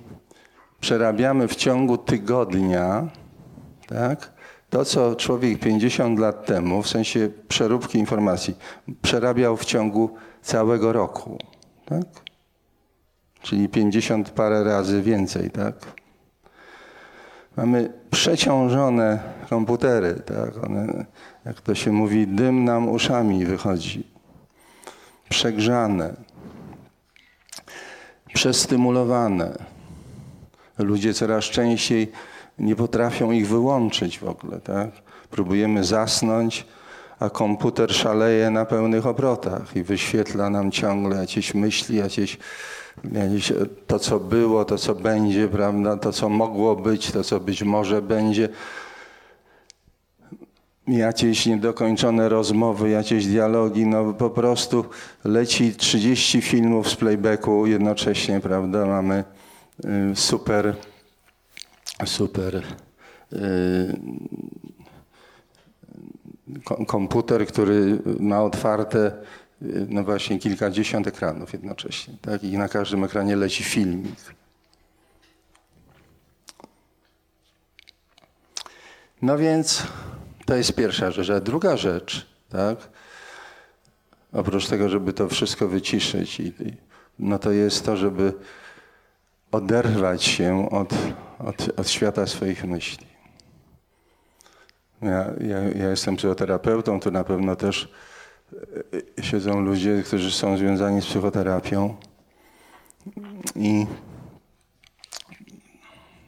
S1: przerabiamy w ciągu tygodnia, tak, to, co człowiek 50 lat temu, w sensie przeróbki informacji, przerabiał w ciągu całego roku. Tak? Czyli 50 parę razy więcej, tak? Mamy przeciążone komputery, tak? One, jak to się mówi, dym nam uszami wychodzi. Przegrzane. Przestymulowane. Ludzie coraz częściej nie potrafią ich wyłączyć w ogóle, tak? Próbujemy zasnąć, a komputer szaleje na pełnych obrotach i wyświetla nam ciągle jakieś myśli, jakieś, jakieś to, co było, to, co będzie, prawda? To, co mogło być, to, co być może będzie. Jakieś niedokończone rozmowy, jakieś dialogi, no po prostu leci 30 filmów z playbacku jednocześnie, prawda? Mamy y, super super y, komputer, który ma otwarte y, no właśnie kilkadziesiąt ekranów jednocześnie. Tak? I na każdym ekranie leci filmik. No więc to jest pierwsza rzecz. A druga rzecz, tak? oprócz tego, żeby to wszystko wyciszyć, no to jest to, żeby oderwać się od, od, od świata swoich myśli. Ja, ja, ja, jestem psychoterapeutą, tu na pewno też e, siedzą ludzie, którzy są związani z psychoterapią. I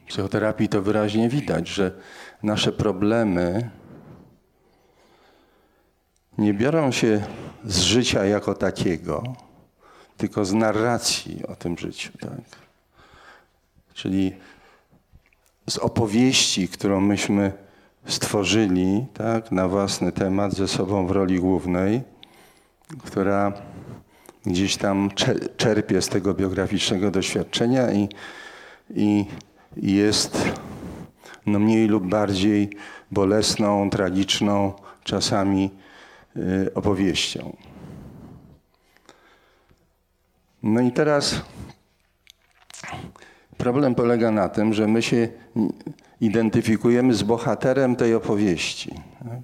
S1: w psychoterapii to wyraźnie widać, że nasze problemy nie biorą się z życia jako takiego, tylko z narracji o tym życiu. Tak? czyli z opowieści, którą myśmy stworzyli tak, na własny temat ze sobą w roli głównej, która gdzieś tam czerpie z tego biograficznego doświadczenia i, i jest no mniej lub bardziej bolesną, tragiczną czasami opowieścią. No i teraz Problem polega na tym, że my się identyfikujemy z bohaterem tej opowieści, tak?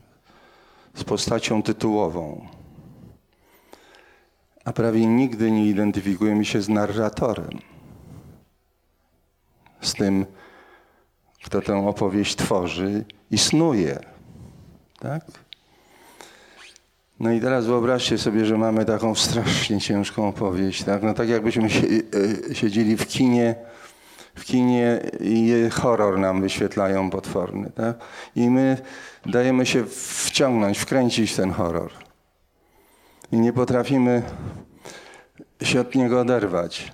S1: z postacią tytułową. A prawie nigdy nie identyfikujemy się z narratorem, z tym, kto tę opowieść tworzy i snuje. Tak? No i teraz wyobraźcie sobie, że mamy taką strasznie ciężką opowieść. Tak, no tak jakbyśmy e, siedzieli w kinie w kinie i horror nam wyświetlają potworny. Tak? I my dajemy się wciągnąć, wkręcić ten horror. I nie potrafimy się od niego oderwać.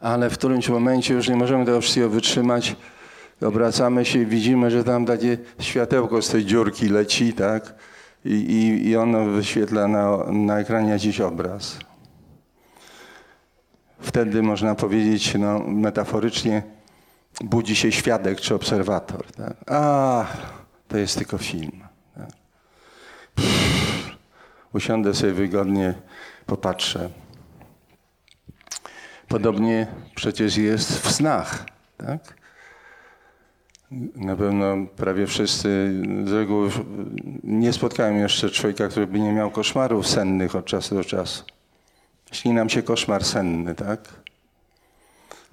S1: Ale w którymś momencie już nie możemy tego wszystkiego wytrzymać. Obracamy się i widzimy, że tam takie światełko z tej dziurki leci, tak? I, i, i ono wyświetla na, na ekranie jakiś obraz. Wtedy można powiedzieć, no, metaforycznie, budzi się świadek czy obserwator. Tak? A, to jest tylko film. Tak? Usiądę sobie wygodnie, popatrzę. Podobnie przecież jest w snach. Tak? Na pewno prawie wszyscy, z reguły nie spotkałem jeszcze człowieka, który by nie miał koszmarów sennych od czasu do czasu. Śni nam się koszmar senny, tak?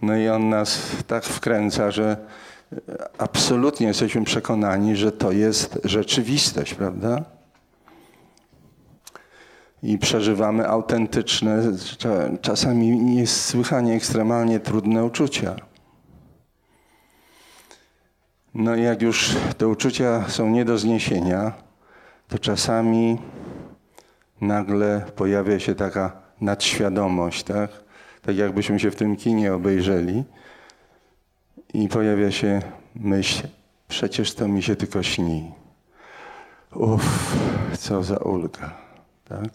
S1: No i on nas tak wkręca, że absolutnie jesteśmy przekonani, że to jest rzeczywistość, prawda? I przeżywamy autentyczne, czasami niesłychanie ekstremalnie trudne uczucia. No i jak już te uczucia są nie do zniesienia, to czasami nagle pojawia się taka nadświadomość, tak? Tak jakbyśmy się w tym kinie obejrzeli i pojawia się myśl, przecież to mi się tylko śni. Uff, co za ulga, tak?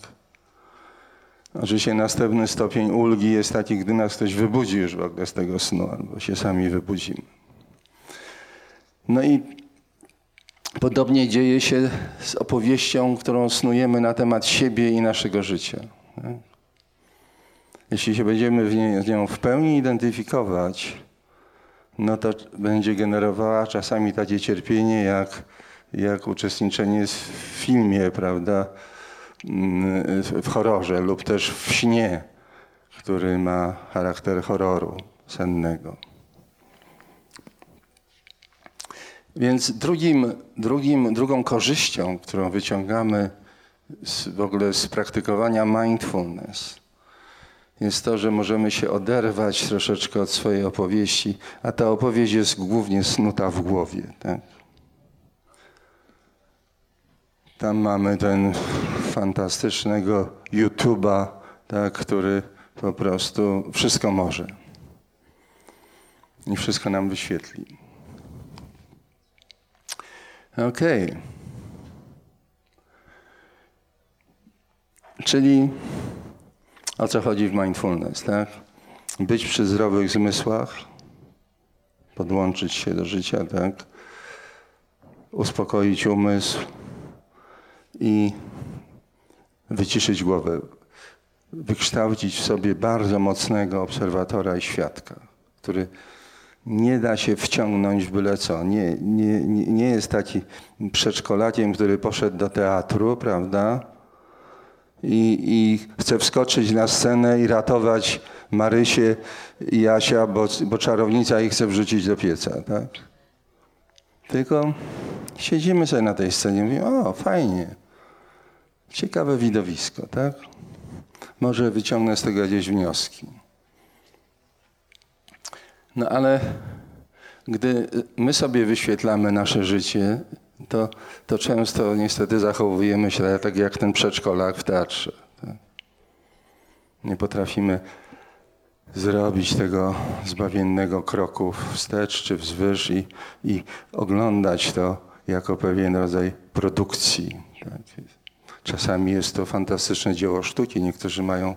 S1: Oczywiście następny stopień ulgi jest taki, gdy nas ktoś wybudzi już w ogóle z tego snu, albo się sami wybudzimy. No i podobnie dzieje się z opowieścią, którą snujemy na temat siebie i naszego życia. Jeśli się będziemy w nie, z nią w pełni identyfikować, no to będzie generowała czasami takie cierpienie, jak, jak uczestniczenie w filmie, prawda, w horrorze lub też w śnie, który ma charakter horroru sennego. Więc drugim, drugim, drugą korzyścią, którą wyciągamy z, w ogóle z praktykowania mindfulness, jest to, że możemy się oderwać troszeczkę od swojej opowieści, a ta opowieść jest głównie snuta w głowie. Tak? Tam mamy ten fantastycznego YouTube'a, tak, który po prostu wszystko może. I wszystko nam wyświetli. Okej. Okay. Czyli o co chodzi w mindfulness, tak? Być przy zdrowych zmysłach, podłączyć się do życia, tak? Uspokoić umysł i wyciszyć głowę. Wykształcić w sobie bardzo mocnego obserwatora i świadka, który nie da się wciągnąć w byle co. Nie, nie, nie jest taki przedszkolakiem, który poszedł do teatru, prawda? I, I chce wskoczyć na scenę i ratować Marysię i Jasia, bo, bo czarownica ich chce wrzucić do pieca, tak? Tylko siedzimy sobie na tej scenie i mówimy, o fajnie, ciekawe widowisko, tak? Może wyciągnę z tego jakieś wnioski. No ale gdy my sobie wyświetlamy nasze życie, to, to często niestety zachowujemy się tak jak ten przedszkolak w teatrze. Nie potrafimy zrobić tego zbawiennego kroku wstecz czy wzwyż i, i oglądać to jako pewien rodzaj produkcji. Tak? Czasami jest to fantastyczne dzieło sztuki. Niektórzy mają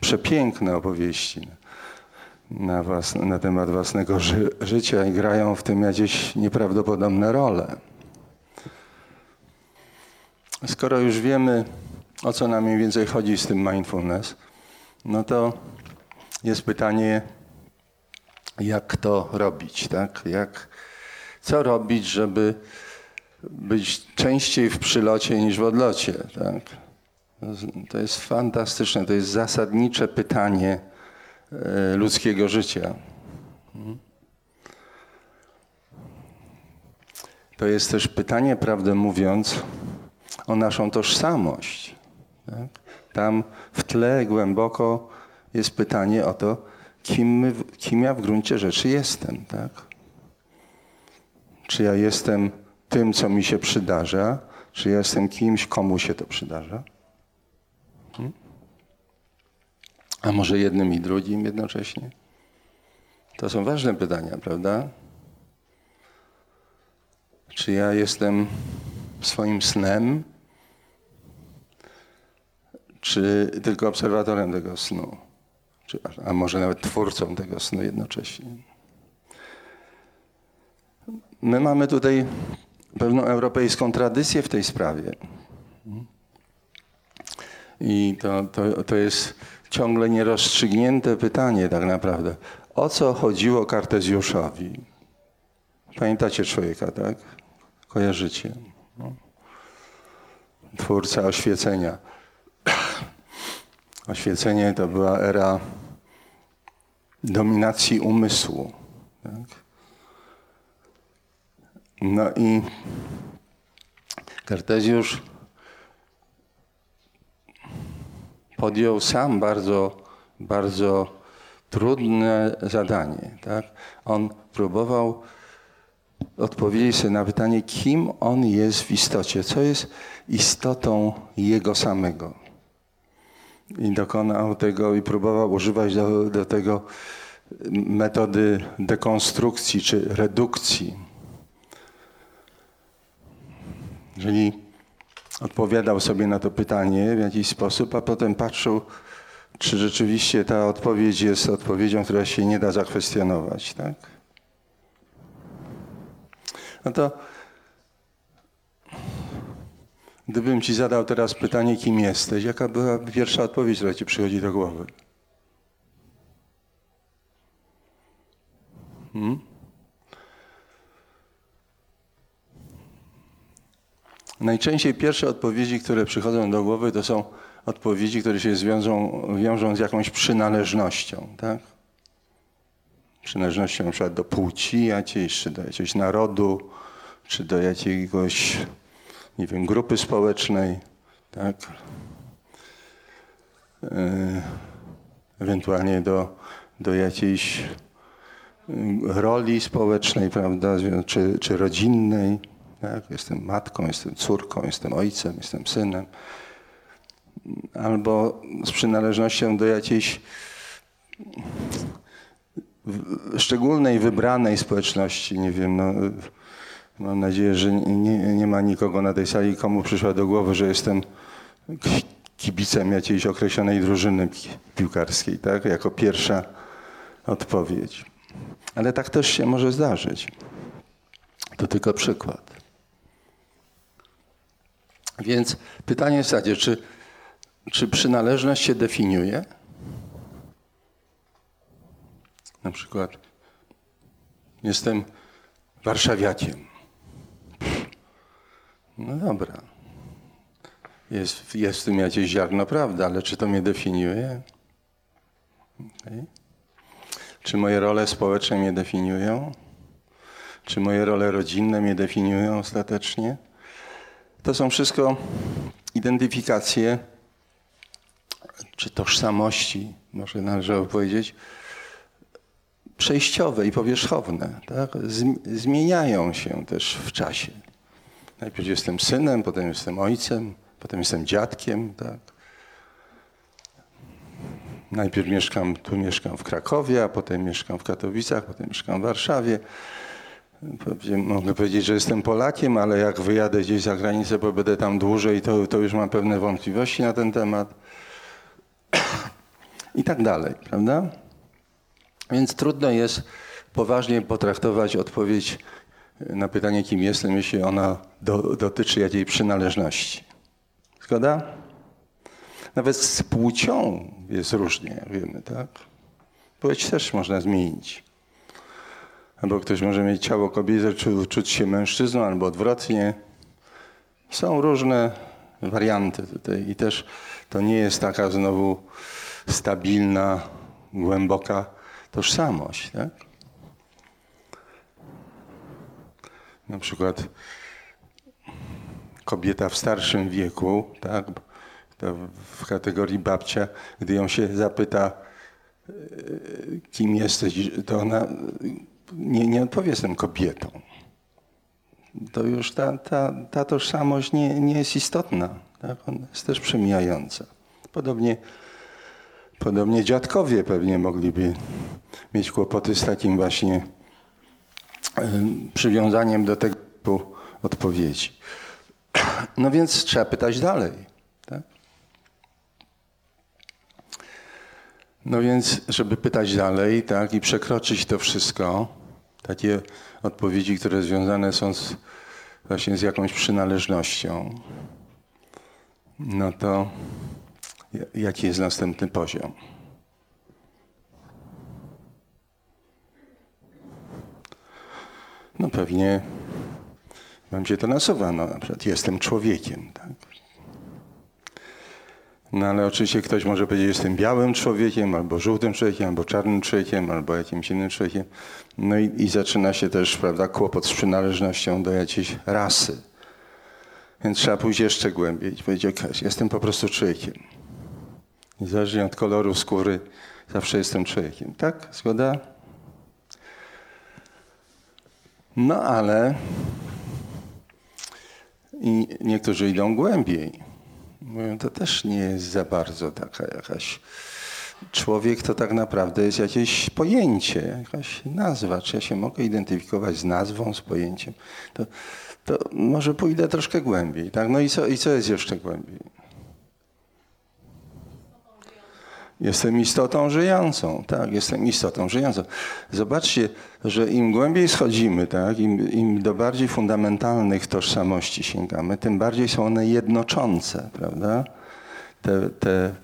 S1: przepiękne opowieści na, na temat własnego ży życia i grają w tym jakieś nieprawdopodobne role. Skoro już wiemy, o co nam mniej więcej chodzi z tym mindfulness, no to jest pytanie, jak to robić, tak? Jak, co robić, żeby być częściej w przylocie niż w odlocie, tak? To jest fantastyczne, to jest zasadnicze pytanie, ludzkiego życia. To jest też pytanie, prawdę mówiąc, o naszą tożsamość. Tak? Tam w tle głęboko jest pytanie o to, kim, my, kim ja w gruncie rzeczy jestem. Tak? Czy ja jestem tym, co mi się przydarza, czy ja jestem kimś, komu się to przydarza? Hmm? A może jednym i drugim jednocześnie? To są ważne pytania, prawda? Czy ja jestem swoim snem, czy tylko obserwatorem tego snu? Czy, a może nawet twórcą tego snu jednocześnie? My mamy tutaj pewną europejską tradycję w tej sprawie. I to, to, to jest ciągle nierozstrzygnięte pytanie tak naprawdę. O co chodziło Kartezjuszowi? Pamiętacie człowieka, tak? Kojarzycie. No. Twórca oświecenia. Oświecenie to była era dominacji umysłu. Tak? No i Kartezjusz podjął sam bardzo, bardzo trudne zadanie. Tak? On próbował odpowiedzieć sobie na pytanie, kim on jest w istocie, co jest istotą jego samego. I dokonał tego i próbował używać do, do tego metody dekonstrukcji czy redukcji. Jeżeli odpowiadał sobie na to pytanie w jakiś sposób, a potem patrzył, czy rzeczywiście ta odpowiedź jest odpowiedzią, która się nie da zakwestionować, tak? No to gdybym ci zadał teraz pytanie, kim jesteś, jaka była pierwsza odpowiedź, która ci przychodzi do głowy? Hmm? Najczęściej pierwsze odpowiedzi, które przychodzą do głowy, to są odpowiedzi, które się zwiążą, wiążą z jakąś przynależnością, tak? Przynależnością na przykład do płci jakiejś, czy do jakiegoś narodu, czy do jakiegoś, nie wiem, grupy społecznej, tak? E, ewentualnie do, do jakiejś roli społecznej, prawda, czy, czy rodzinnej. Tak? Jestem matką, jestem córką, jestem ojcem, jestem synem. Albo z przynależnością do jakiejś szczególnej, wybranej społeczności. Nie wiem, no, mam nadzieję, że nie, nie ma nikogo na tej sali, komu przyszła do głowy, że jestem kibicem jakiejś określonej drużyny piłkarskiej, tak? Jako pierwsza odpowiedź. Ale tak też się może zdarzyć. To tylko przykład. Więc pytanie jest takie, czy, czy przynależność się definiuje? Na przykład jestem warszawiakiem. No dobra. Jest, jest w tym jakieś ziarno ale czy to mnie definiuje? Okay. Czy moje role społeczne mnie definiują? Czy moje role rodzinne mnie definiują ostatecznie? To są wszystko identyfikacje czy tożsamości, może należało powiedzieć, przejściowe i powierzchowne. Tak? Zmieniają się też w czasie. Najpierw jestem synem, potem jestem ojcem, potem jestem dziadkiem. Tak? Najpierw mieszkam, tu mieszkam w Krakowie, a potem mieszkam w Katowicach, potem mieszkam w Warszawie. Mogę powiedzieć, że jestem Polakiem, ale jak wyjadę gdzieś za granicę, bo będę tam dłużej, to, to już mam pewne wątpliwości na ten temat. I tak dalej, prawda? Więc trudno jest poważnie potraktować odpowiedź na pytanie, kim jestem, jeśli ona do, dotyczy jakiej przynależności. Zgoda? Nawet z płcią jest różnie, wiemy, tak? Płeć też można zmienić. Albo ktoś może mieć ciało kobiety, czy czuć się mężczyzną, albo odwrotnie. Są różne warianty tutaj i też to nie jest taka znowu stabilna, głęboka tożsamość. Tak? Na przykład kobieta w starszym wieku, tak, w kategorii babcia, gdy ją się zapyta, e, kim jesteś, to ona nie, nie odpowie, jestem kobietą. To już ta, ta, ta tożsamość nie, nie jest istotna. Tak? Ona jest też przemijająca. Podobnie, Podobnie dziadkowie pewnie mogliby mieć kłopoty z takim właśnie przywiązaniem do tego typu odpowiedzi. No więc trzeba pytać dalej. Tak? No więc, żeby pytać dalej tak, i przekroczyć to wszystko, takie odpowiedzi, które związane są z, właśnie z jakąś przynależnością, no to jaki jest następny poziom? No pewnie wam się to nasuwa, no na przykład jestem człowiekiem, tak? No ale oczywiście ktoś może powiedzieć, jestem białym człowiekiem, albo żółtym człowiekiem, albo czarnym człowiekiem, albo jakimś innym człowiekiem. No i, i zaczyna się też, prawda, kłopot z przynależnością do jakiejś rasy. Więc trzeba pójść jeszcze głębiej i powiedzieć, ok, jestem po prostu człowiekiem. Niezależnie od koloru skóry, zawsze jestem człowiekiem. Tak? Zgoda? No ale i niektórzy idą głębiej. To też nie jest za bardzo taka jakaś. Człowiek to tak naprawdę jest jakieś pojęcie, jakaś nazwa. Czy ja się mogę identyfikować z nazwą, z pojęciem? To, to może pójdę troszkę głębiej. Tak? No i co, i co jest jeszcze głębiej? Jestem istotą żyjącą, tak, jestem istotą żyjącą. Zobaczcie, że im głębiej schodzimy, tak, im, im, do bardziej fundamentalnych tożsamości sięgamy, tym bardziej są one jednoczące, prawda? Te, te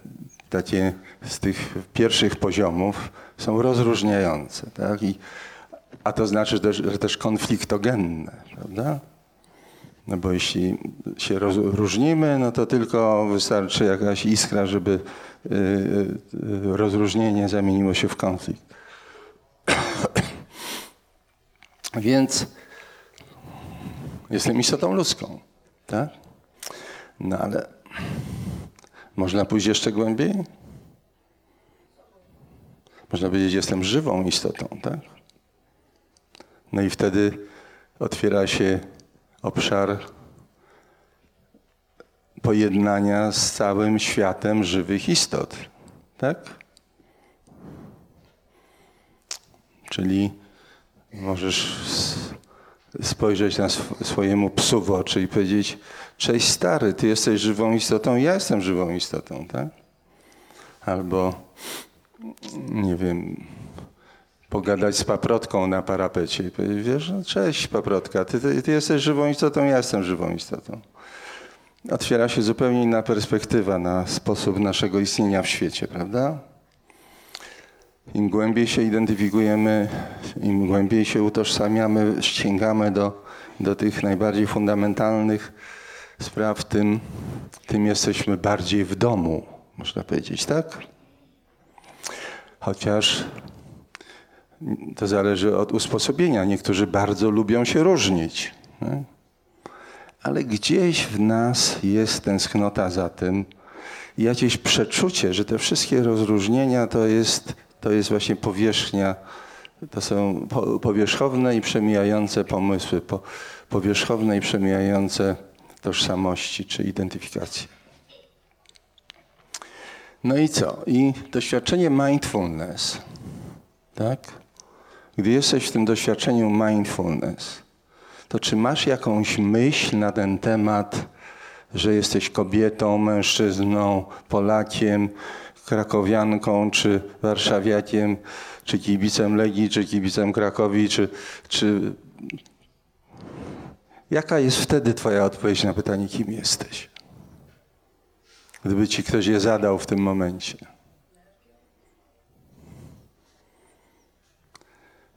S1: takie z tych pierwszych poziomów są rozróżniające, tak? I, a to znaczy, że też konfliktogenne, prawda? No bo jeśli się rozróżnimy, no to tylko wystarczy jakaś iskra, żeby y, y, rozróżnienie zamieniło się w konflikt. Więc jestem istotą ludzką, tak? No ale można pójść jeszcze głębiej? Można powiedzieć, jestem żywą istotą, tak? No i wtedy otwiera się obszar pojednania z całym światem żywych istot. Tak? Czyli możesz spojrzeć na swojemu psu w oczy i powiedzieć: Cześć stary, ty jesteś żywą istotą, ja jestem żywą istotą, tak? Albo nie wiem, pogadać z paprotką na parapecie i wiesz, no cześć paprotka, ty, ty, ty jesteś żywą istotą, ja jestem żywą istotą. Otwiera się zupełnie inna perspektywa na sposób naszego istnienia w świecie, prawda? Im głębiej się identyfikujemy, im głębiej się utożsamiamy, sięgamy do, do tych najbardziej fundamentalnych spraw, tym, tym jesteśmy bardziej w domu, można powiedzieć, tak? Chociaż to zależy od usposobienia. Niektórzy bardzo lubią się różnić. Nie? Ale gdzieś w nas jest tęsknota za tym i jakieś przeczucie, że te wszystkie rozróżnienia to jest, to jest właśnie powierzchnia, to są powierzchowne i przemijające pomysły, po, powierzchowne i przemijające tożsamości czy identyfikacje. No i co? I doświadczenie mindfulness, tak? Gdy jesteś w tym doświadczeniu mindfulness, to czy masz jakąś myśl na ten temat, że jesteś kobietą, mężczyzną, Polakiem, krakowianką, czy warszawiakiem, czy kibicem Legii, czy kibicem Krakowi, czy, czy... Jaka jest wtedy twoja odpowiedź na pytanie, kim jesteś? Gdyby ci ktoś je zadał w tym momencie.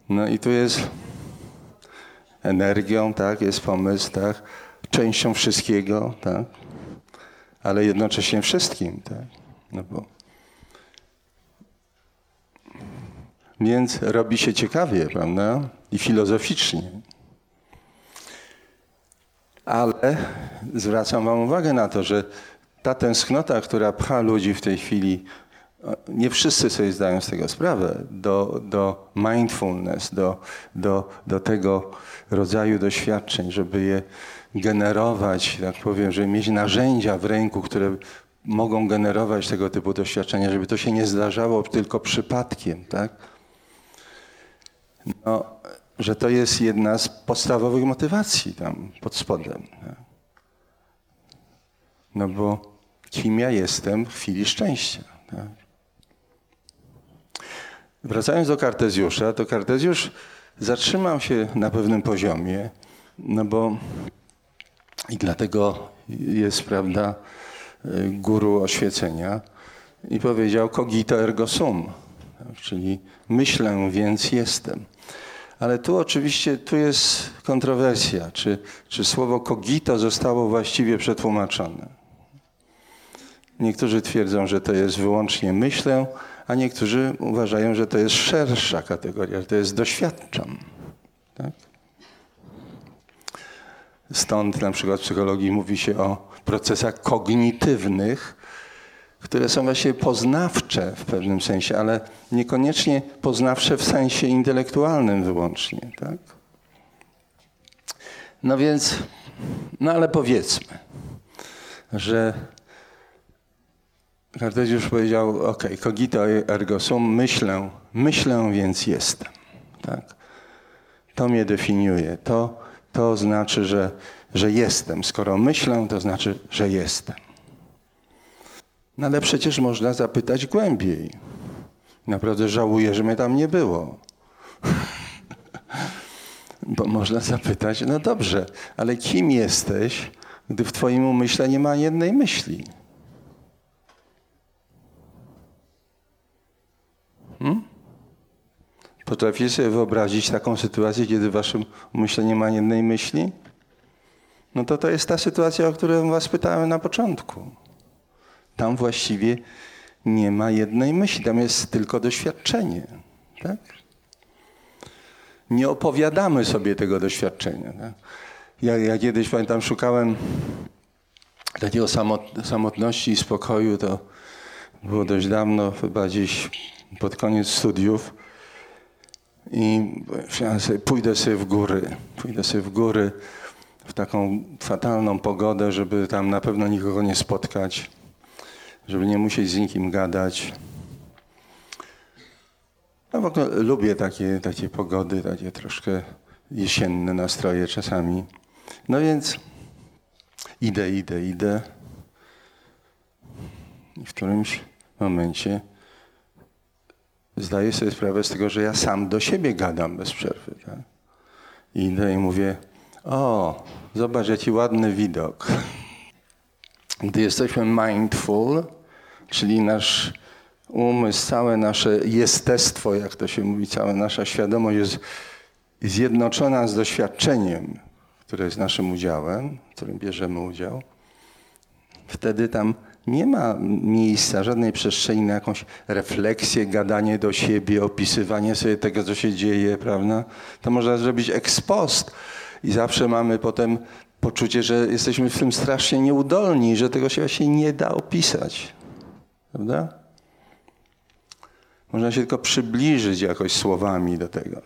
S1: No i tu jest energią, tak, jest pomysł, tak, częścią wszystkiego, tak, ale jednocześnie wszystkim, tak, no bo Więc robi się ciekawie, prawda? I filozoficznie. Ale zwracam Wam uwagę na to, że ta tęsknota, która pcha ludzi w tej chwili nie wszyscy sobie zdają z tego sprawę, do, do mindfulness, do, do, do tego rodzaju doświadczeń, żeby je generować, tak powiem, żeby mieć narzędzia w ręku, które mogą generować tego typu doświadczenia, żeby to się nie zdarzało tylko przypadkiem, tak? No, że to jest jedna z podstawowych motywacji tam pod spodem. No bo kim ja jestem w chwili szczęścia. Tak? Wracając do Kartezjusza, to Kartezjusz zatrzymał się na pewnym poziomie, no bo i dlatego jest, prawda, guru oświecenia i powiedział cogito ergo sum, czyli myślę, więc jestem. Ale tu oczywiście tu jest kontrowersja, czy, czy słowo cogito zostało właściwie przetłumaczone. Niektórzy twierdzą, że to jest wyłącznie myślę, a niektórzy uważają, że to jest szersza kategoria, że to jest doświadczam. Tak? Stąd na przykład w psychologii mówi się o procesach kognitywnych, które są właśnie poznawcze w pewnym sensie, ale niekoniecznie poznawcze w sensie intelektualnym wyłącznie. Tak? No więc, no ale powiedzmy, że Kartezjusz powiedział, ok, cogito ergo sum, myślę, myślę, więc jestem. Tak? To mnie definiuje, to, to znaczy, że, że jestem. Skoro myślę, to znaczy, że jestem. No ale przecież można zapytać głębiej. Naprawdę żałuję, że mnie tam nie było. Bo można zapytać, no dobrze, ale kim jesteś, gdy w twoim umyśle nie ma jednej myśli? Hmm? Potraficie sobie wyobrazić taką sytuację, kiedy w waszym umyśle nie ma jednej myśli? No to to jest ta sytuacja, o którą was pytałem na początku. Tam właściwie nie ma jednej myśli, tam jest tylko doświadczenie. Tak? Nie opowiadamy sobie tego doświadczenia. Tak? Ja, ja kiedyś pamiętam, szukałem takiego samot, samotności i spokoju, to było dość dawno, chyba gdzieś pod koniec studiów. I sobie, pójdę sobie w góry, pójdę sobie w góry w taką fatalną pogodę, żeby tam na pewno nikogo nie spotkać żeby nie musieć z nikim gadać. No w ogóle lubię takie, takie pogody, takie troszkę jesienne nastroje czasami. No więc idę, idę, idę. I w którymś momencie zdaję sobie sprawę z tego, że ja sam do siebie gadam bez przerwy. Tak? idę i mówię, o, zobacz jaki ładny widok. Gdy jesteśmy mindful, czyli nasz umysł, całe nasze jestestwo, jak to się mówi, cała nasza świadomość jest zjednoczona z doświadczeniem, które jest naszym udziałem, w którym bierzemy udział, wtedy tam nie ma miejsca, żadnej przestrzeni na jakąś refleksję, gadanie do siebie, opisywanie sobie tego, co się dzieje, prawda? To można zrobić ex post i zawsze mamy potem poczucie, że jesteśmy w tym strasznie nieudolni, że tego się właśnie nie da opisać. Prawda? Można się tylko przybliżyć jakoś słowami do tego.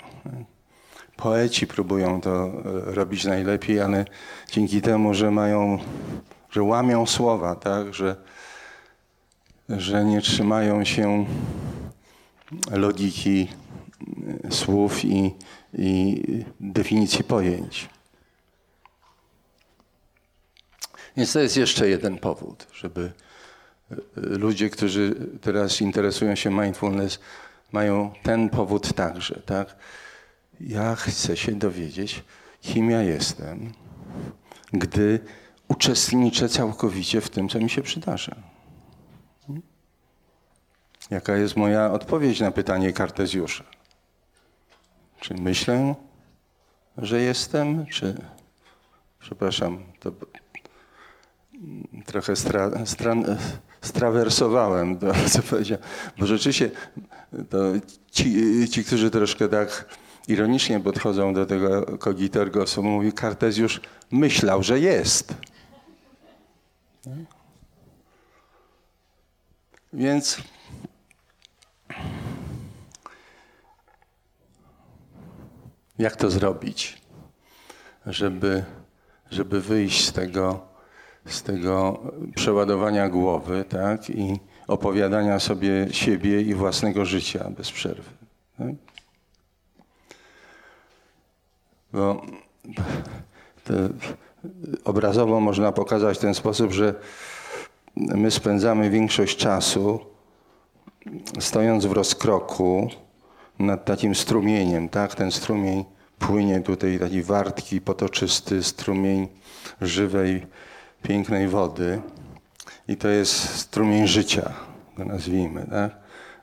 S1: Poeci próbują to e, robić najlepiej, ale dzięki temu, że mają, że łamią słowa, tak, że, że nie trzymają się logiki e, słów i, i definicji pojęć. Więc to jest jeszcze jeden powód, żeby ludzie, którzy teraz interesują się mindfulness, mają ten powód także, tak? Ja chcę się dowiedzieć, kim ja jestem, gdy uczestniczę całkowicie w tym, co mi się przydarza. Jaka jest moja odpowiedź na pytanie Kartezjusza? Czy myślę, że jestem, czy przepraszam, to trochę stra, stran, strawersowałem to, co powiedział. Bo rzeczywiście ci, ci, którzy troszkę tak ironicznie podchodzą do tego sum, mówi Kartezjusz myślał, że jest. Więc jak to zrobić, żeby, żeby wyjść z tego z tego przeładowania głowy, tak? I opowiadania sobie siebie i własnego życia bez przerwy. Tak? Bo to obrazowo można pokazać w ten sposób, że my spędzamy większość czasu stojąc w rozkroku nad takim strumieniem, tak? Ten strumień płynie tutaj, taki wartki, potoczysty strumień żywej, pięknej wody. I to jest strumień życia, go nazwijmy, tak?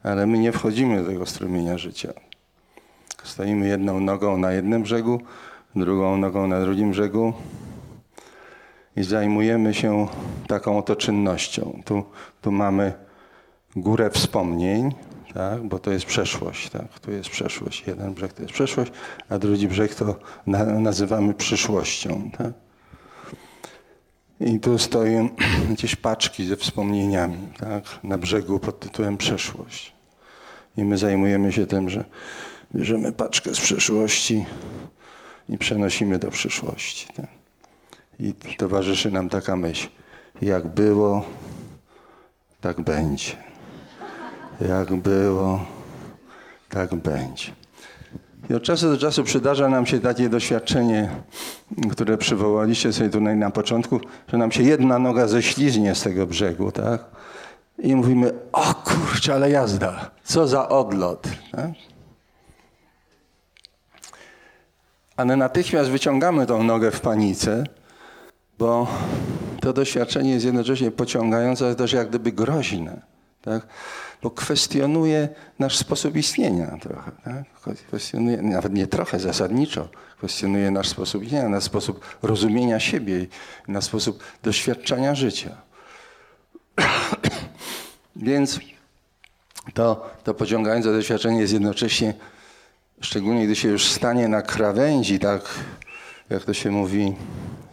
S1: Ale my nie wchodzimy do tego strumienia życia. Stoimy jedną nogą na jednym brzegu, drugą nogą na drugim brzegu i zajmujemy się taką oto czynnością. Tu, tu mamy górę wspomnień, tak? bo to jest przeszłość. Tak? Tu jest przeszłość. Jeden brzeg to jest przeszłość, a drugi brzeg to na, nazywamy przyszłością. Tak? I tu stoją jakieś paczki ze wspomnieniami tak? na brzegu pod tytułem przeszłość. I my zajmujemy się tym, że bierzemy paczkę z przeszłości i przenosimy do przyszłości. Tak? I towarzyszy nam taka myśl. Jak było, tak będzie. Jak było, tak będzie. I od czasu do czasu przydarza nam się takie doświadczenie, które przywołaliście sobie tutaj na początku, że nam się jedna noga ześliznie z tego brzegu, tak? I mówimy, o kurczę, ale jazda, co za odlot. Tak? Ale natychmiast wyciągamy tą nogę w panice, bo to doświadczenie jest jednocześnie pociągające, ale też jak gdyby groźne. Tak? Bo kwestionuje nasz sposób istnienia trochę. Tak? Kwestionuje, nawet nie trochę, zasadniczo. Kwestionuje nasz sposób istnienia, nasz sposób rozumienia siebie, nasz sposób doświadczania życia. Więc to, to pociągające doświadczenie jest jednocześnie, szczególnie gdy się już stanie na krawędzi, tak jak to się mówi,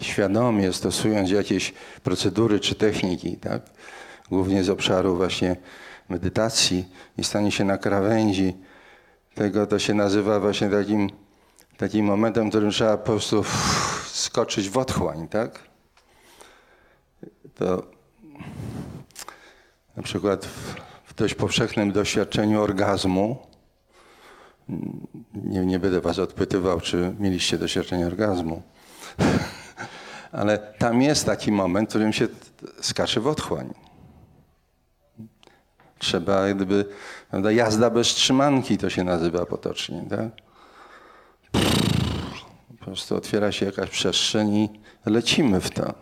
S1: świadomie stosując jakieś procedury czy techniki, tak? głównie z obszaru właśnie medytacji i stanie się na krawędzi tego, to się nazywa właśnie takim, takim momentem, w którym trzeba po prostu skoczyć w otchłań, tak? To na przykład w, w dość powszechnym doświadczeniu orgazmu, nie, nie będę was odpytywał, czy mieliście doświadczenie orgazmu, ale tam jest taki moment, w którym się skacze w otchłań. Trzeba gdyby, prawda, jazda bez trzymanki to się nazywa potocznie, tak? Po prostu otwiera się jakaś przestrzeń i lecimy w to.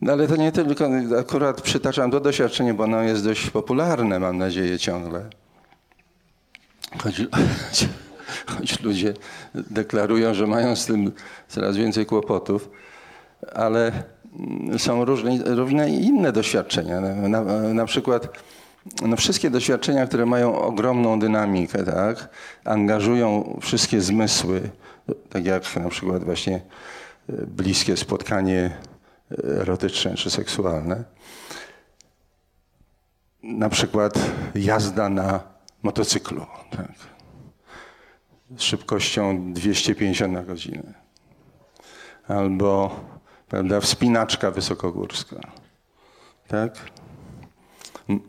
S1: No ale to nie tylko, akurat przytaczam to doświadczenie, bo ono jest dość popularne, mam nadzieję, ciągle. Choć, choć ludzie deklarują, że mają z tym coraz więcej kłopotów, ale są różne, różne inne doświadczenia. Na, na przykład no wszystkie doświadczenia, które mają ogromną dynamikę, tak, angażują wszystkie zmysły, tak jak na przykład właśnie e, bliskie spotkanie e, erotyczne czy seksualne. Na przykład jazda na motocyklu, tak, z szybkością 250 na godzinę. Albo prawda, wspinaczka wysokogórska, tak?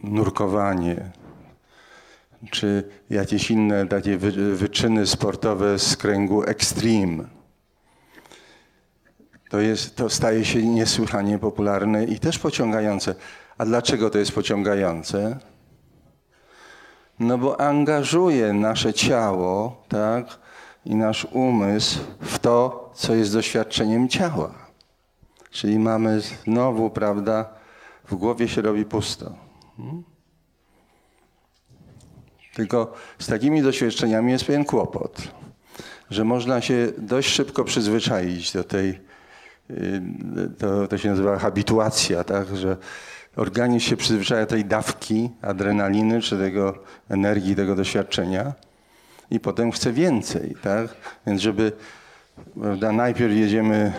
S1: Nurkowanie, czy jakieś inne takie wyczyny sportowe z kręgu extreme. To, jest, to staje się niesłychanie popularne i też pociągające. A dlaczego to jest pociągające? No bo angażuje nasze ciało, tak, i nasz umysł w to, co jest doświadczeniem ciała. Czyli mamy znowu, prawda, w głowie się robi pusto. Hmm? Tylko z takimi doświadczeniami jest pewien kłopot, że można się dość szybko przyzwyczaić do tej, y, to, to się nazywa habituacja, tak, że organizm się przyzwyczaja tej dawki adrenaliny, czy tego energii, tego doświadczenia i potem chce więcej, tak? Więc żeby, prawda, najpierw jedziemy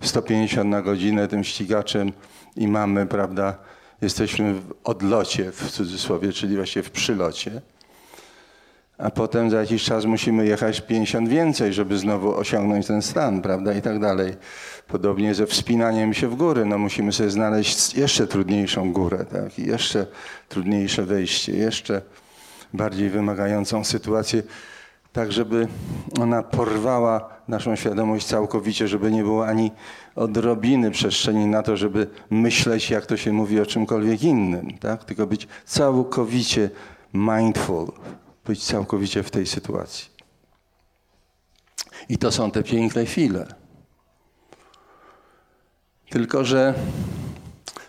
S1: 150 na godzinę tym ścigaczem i mamy, prawda, jesteśmy w odlocie w cudzysłowie, czyli właśnie w przylocie. A potem za jakiś czas musimy jechać 50 więcej, żeby znowu osiągnąć ten stan, prawda, i tak dalej. Podobnie ze wspinaniem się w góry, no musimy sobie znaleźć jeszcze trudniejszą górę, tak, i jeszcze trudniejsze wejście, jeszcze bardziej wymagającą sytuację, tak żeby ona porwała naszą świadomość całkowicie, żeby nie było ani odrobiny przestrzeni na to, żeby myśleć, jak to się mówi o czymkolwiek innym, tak? tylko być całkowicie mindful, być całkowicie w tej sytuacji. I to są te piękne chwile. Tylko, że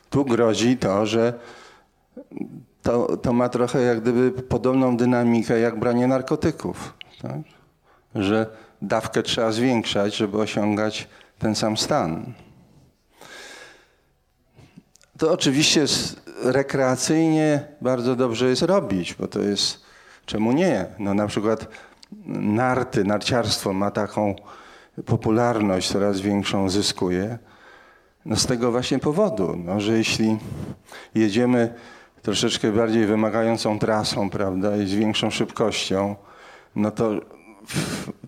S1: tu grozi to, że to, to ma trochę jak gdyby podobną dynamikę jak branie narkotyków. Tak? Że dawkę trzeba zwiększać, żeby osiągać ten sam stan. To oczywiście rekreacyjnie bardzo dobrze jest robić, bo to jest, czemu nie? No na przykład narty, narciarstwo ma taką popularność, coraz większą zyskuje. No z tego właśnie powodu, no, że jeśli jedziemy troszeczkę bardziej wymagającą trasą, prawda, i z większą szybkością, no to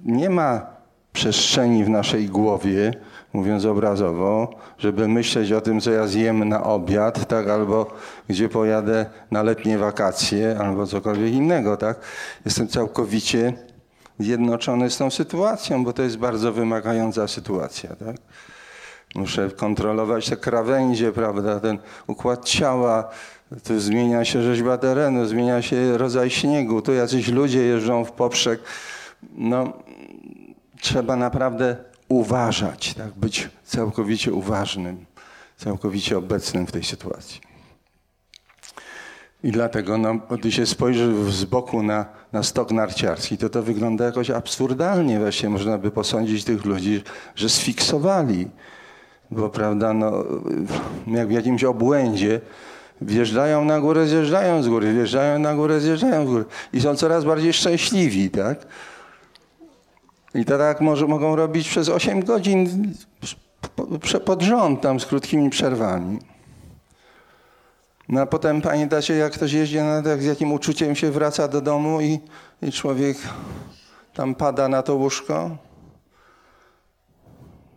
S1: nie ma przestrzeni w naszej głowie, mówiąc obrazowo, żeby myśleć o tym, co ja zjem na obiad, tak, albo gdzie pojadę na letnie wakacje, albo cokolwiek innego, tak. Jestem całkowicie zjednoczony z tą sytuacją, bo to jest bardzo wymagająca sytuacja, tak. Muszę kontrolować te krawędzie, prawda, ten układ ciała, tu zmienia się rzeźba terenu, zmienia się rodzaj śniegu, tu jacyś ludzie jeżdżą w poprzek. No, trzeba naprawdę uważać, tak? być całkowicie uważnym, całkowicie obecnym w tej sytuacji. I dlatego, no, gdy się spojrzy z boku na, na stok narciarski, to to wygląda jakoś absurdalnie. Właśnie można by posądzić tych ludzi, że sfiksowali. Bo prawda, no, jak w jakimś obłędzie, wjeżdżają na górę, zjeżdżają z góry, wjeżdżają na górę, zjeżdżają z góry. I są coraz bardziej szczęśliwi, tak? I to tak może, mogą robić przez 8 godzin pod rząd, tam z krótkimi przerwami. No a potem pamiętacie, jak ktoś jeździ, no, jak z jakim uczuciem się wraca do domu i, i człowiek tam pada na to łóżko?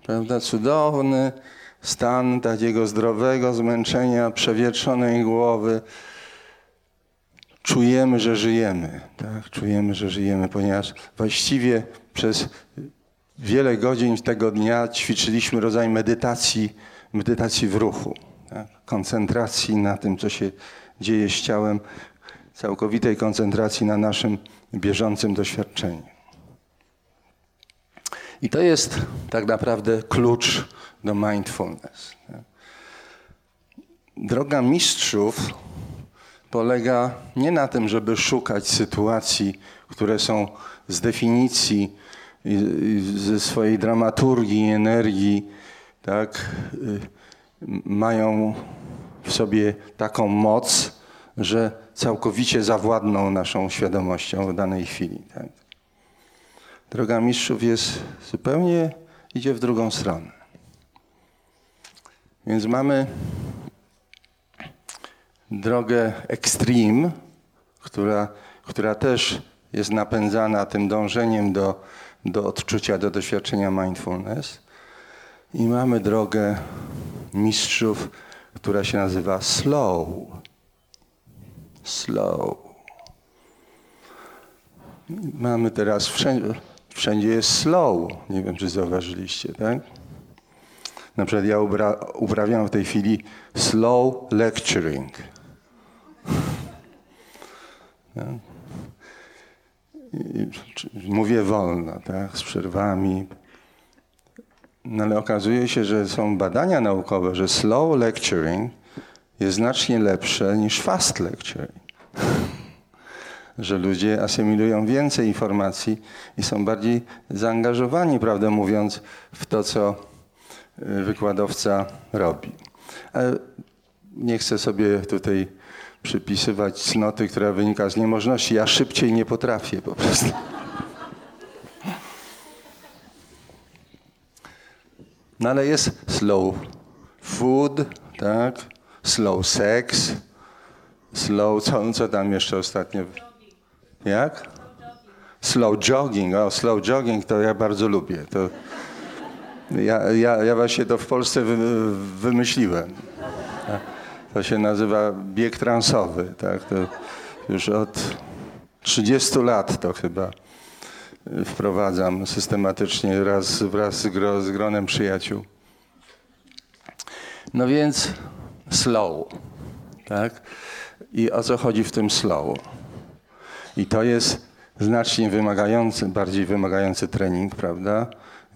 S1: Prawda? Cudowny stan takiego zdrowego zmęczenia, przewietrzonej głowy. Czujemy, że żyjemy. Tak? Czujemy, że żyjemy, ponieważ właściwie przez wiele godzin tego dnia ćwiczyliśmy rodzaj medytacji, medytacji w ruchu, tak? koncentracji na tym, co się dzieje z ciałem, całkowitej koncentracji na naszym bieżącym doświadczeniu. I to jest tak naprawdę klucz do mindfulness. Droga mistrzów polega nie na tym, żeby szukać sytuacji, które są z definicji, ze swojej dramaturgii, energii, tak, y, mają w sobie taką moc, że całkowicie zawładną naszą świadomością w danej chwili. Tak. Droga mistrzów jest zupełnie, idzie w drugą stronę. Więc mamy drogę extreme, która, która też jest napędzana tym dążeniem do, do odczucia, do doświadczenia mindfulness. I mamy drogę mistrzów, która się nazywa slow. Slow. Mamy teraz wszędzie, wszędzie jest slow. Nie wiem, czy zauważyliście, tak? Na przykład ja uprawiam w tej chwili slow lecturing. Mówię wolno, tak, z przerwami. No ale okazuje się, że są badania naukowe, że slow lecturing jest znacznie lepsze niż fast lecturing. że ludzie asymilują więcej informacji i są bardziej zaangażowani, prawdę mówiąc, w to, co Y, wykładowca robi. Ale nie chcę sobie tutaj przypisywać cnoty, która wynika z niemożności. Ja szybciej nie potrafię po prostu. No ale jest slow food, tak? Slow sex, slow, co, co tam jeszcze ostatnio? Jak? Slow jogging, o slow jogging to ja bardzo lubię. To ja, ja, ja właśnie to w Polsce wy, wymyśliłem. To się nazywa bieg transowy. Tak? To już od 30 lat to chyba wprowadzam systematycznie raz, wraz z, gro, z gronem przyjaciół. No więc slow. Tak? I o co chodzi w tym slow? I to jest znacznie wymagający, bardziej wymagający trening, prawda,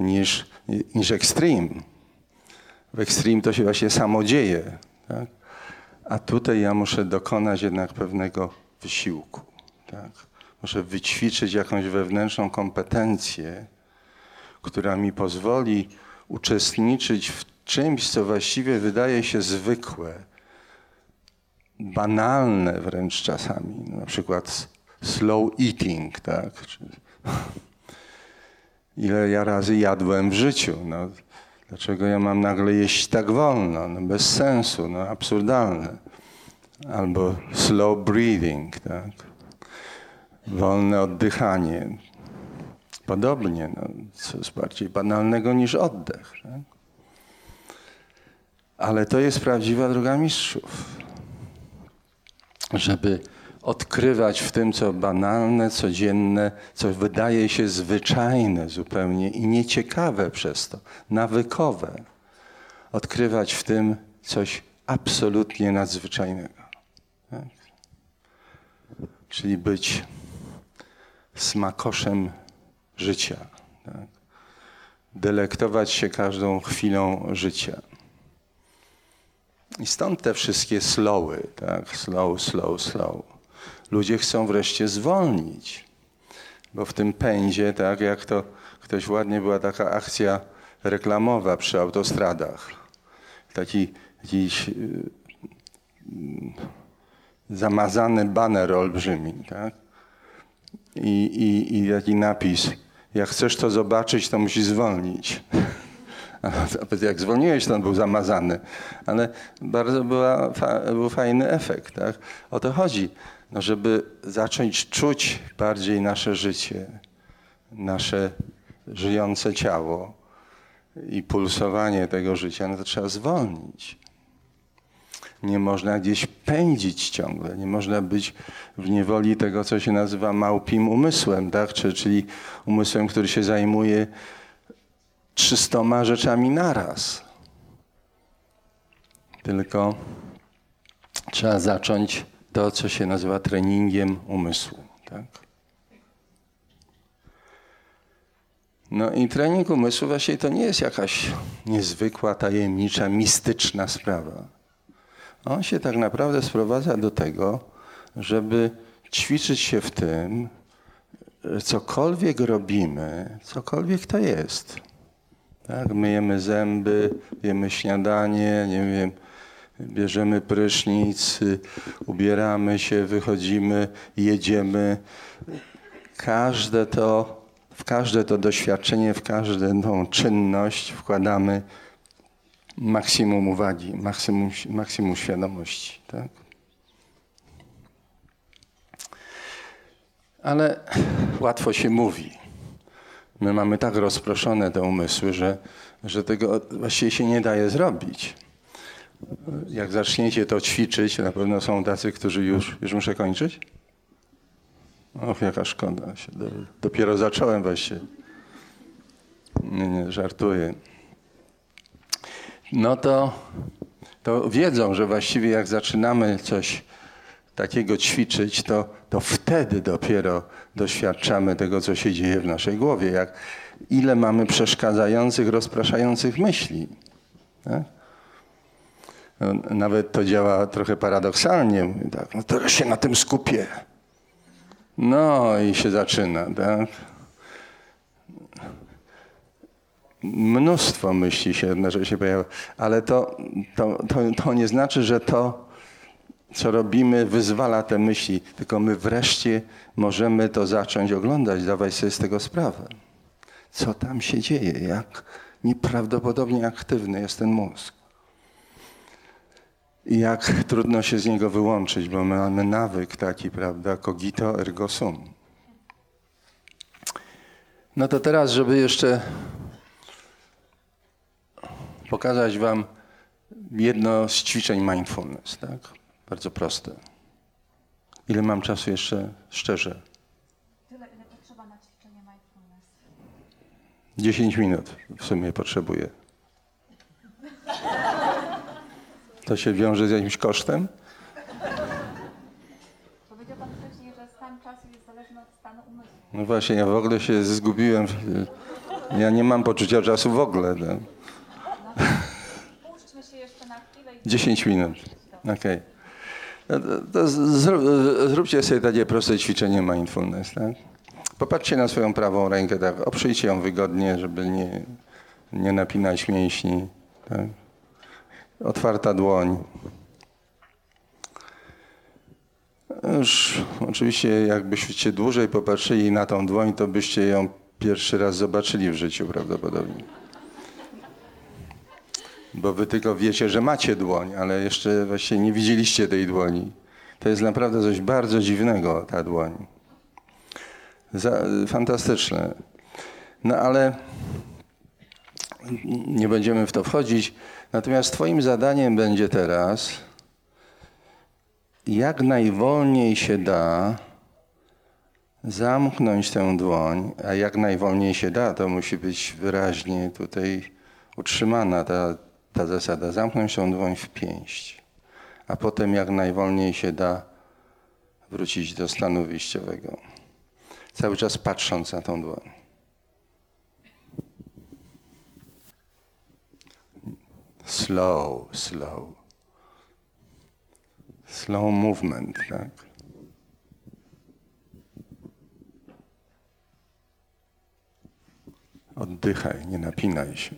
S1: niż, niż extreme. W extreme to się właśnie samo dzieje. Tak? A tutaj ja muszę dokonać jednak pewnego wysiłku. Tak? Muszę wyćwiczyć jakąś wewnętrzną kompetencję, która mi pozwoli uczestniczyć w czymś, co właściwie wydaje się zwykłe, banalne wręcz czasami. Na przykład slow eating, tak? Ile ja razy jadłem w życiu? No, dlaczego ja mam nagle jeść tak wolno? No, bez sensu, no, absurdalne. Albo slow breathing, tak? Wolne oddychanie. Podobnie, no, coś bardziej banalnego niż oddech. Tak? Ale to jest prawdziwa droga mistrzów. Żeby odkrywać w tym, co banalne, codzienne, co wydaje się zwyczajne zupełnie i nieciekawe przez to, nawykowe. Odkrywać w tym coś absolutnie nadzwyczajnego. Tak? Czyli być smakoszem życia. Tak? Delektować się każdą chwilą życia. I stąd te wszystkie slowy, tak? Slow, slow, slow ludzie chcą wreszcie zwolnić. Bo w tym pędzie, tak jak to ktoś ładnie była taka akcja reklamowa przy autostradach. Taki jakiś yy, zamazany baner olbrzymi, tak? I, i, I taki napis, jak chcesz to zobaczyć, to musisz zwolnić. Nawet jak zwolniłeś, to on był zamazany. Ale bardzo była, był fajny efekt. Tak? O to chodzi no żeby zacząć czuć bardziej nasze życie, nasze żyjące ciało i pulsowanie tego życia, no to trzeba zwolnić. Nie można gdzieś pędzić ciągle, nie można być w niewoli tego, co się nazywa małpim umysłem, tak? czyli umysłem, który się zajmuje trzystoma rzeczami naraz. Tylko trzeba zacząć to, co się nazywa treningiem umysłu. Tak? No i trening umysłu właśnie to nie jest jakaś niezwykła, tajemnicza, mistyczna sprawa. On się tak naprawdę sprowadza do tego, żeby ćwiczyć się w tym, cokolwiek robimy, cokolwiek to jest. Tak? Myjemy zęby, jemy śniadanie, nie wiem, bierzemy prysznic, ubieramy się, wychodzimy, jedziemy. Każde to, w każde to doświadczenie, w każdą czynność wkładamy maksimum uwagi, maksimum, maksimum świadomości. Tak? Ale łatwo się mówi. My mamy tak rozproszone te umysły, że, że tego właściwie się nie daje zrobić jak zaczniecie to ćwiczyć, na pewno są tacy, którzy już, już muszę kończyć? Och, jaka szkoda. Dopiero zacząłem właśnie. Nie, nie, żartuję. No to, to wiedzą, że właściwie jak zaczynamy coś takiego ćwiczyć, to, to wtedy dopiero doświadczamy tego, co się dzieje w naszej głowie. Jak, ile mamy przeszkadzających, rozpraszających myśli. Tak? No, nawet to działa trochę paradoksalnie. Tak, no teraz się na tym skupię. No i się zaczyna. Tak? Mnóstwo myśli się, się pojawia, ale to, to, to, to nie znaczy, że to, co robimy, wyzwala te myśli, tylko my wreszcie możemy to zacząć oglądać, dawać sobie z tego sprawę. Co tam się dzieje, jak nieprawdopodobnie aktywny jest ten mózg. I jak trudno się z niego wyłączyć, bo mamy nawyk taki, prawda, cogito ergo sum. No to teraz, żeby jeszcze pokazać Wam jedno z ćwiczeń mindfulness, tak? Bardzo proste. Ile mam czasu jeszcze szczerze?
S2: Tyle, ile potrzeba na ćwiczenie mindfulness.
S1: 10 minut w sumie potrzebuję. To się wiąże z jakimś kosztem?
S2: Powiedział Pan wcześniej, że stan czasu jest zależny od stanu umysłu.
S1: No właśnie, ja w ogóle się zgubiłem. Ja nie mam poczucia czasu w ogóle. No.
S2: Puśćmy się jeszcze na chwilę i
S1: 10 minut. Okej. No to, to zrób, zróbcie sobie takie proste ćwiczenie mindfulness. Tak? Popatrzcie na swoją prawą rękę, tak? oprzyjcie ją wygodnie, żeby nie, nie napinać mięśni. Tak? Otwarta dłoń. Już oczywiście jakbyście dłużej popatrzyli na tą dłoń, to byście ją pierwszy raz zobaczyli w życiu prawdopodobnie. Bo wy tylko wiecie, że macie dłoń, ale jeszcze właśnie nie widzieliście tej dłoni. To jest naprawdę coś bardzo dziwnego, ta dłoń. Za, fantastyczne. No ale nie będziemy w to wchodzić. Natomiast twoim zadaniem będzie teraz jak najwolniej się da zamknąć tę dłoń, a jak najwolniej się da, to musi być wyraźnie tutaj utrzymana ta, ta zasada. Zamknąć tę dłoń w pięść, a potem jak najwolniej się da wrócić do stanu wyjściowego. Cały czas patrząc na tą dłoń. Slow, slow. Slow movement, tak? Oddychaj, nie napinaj się.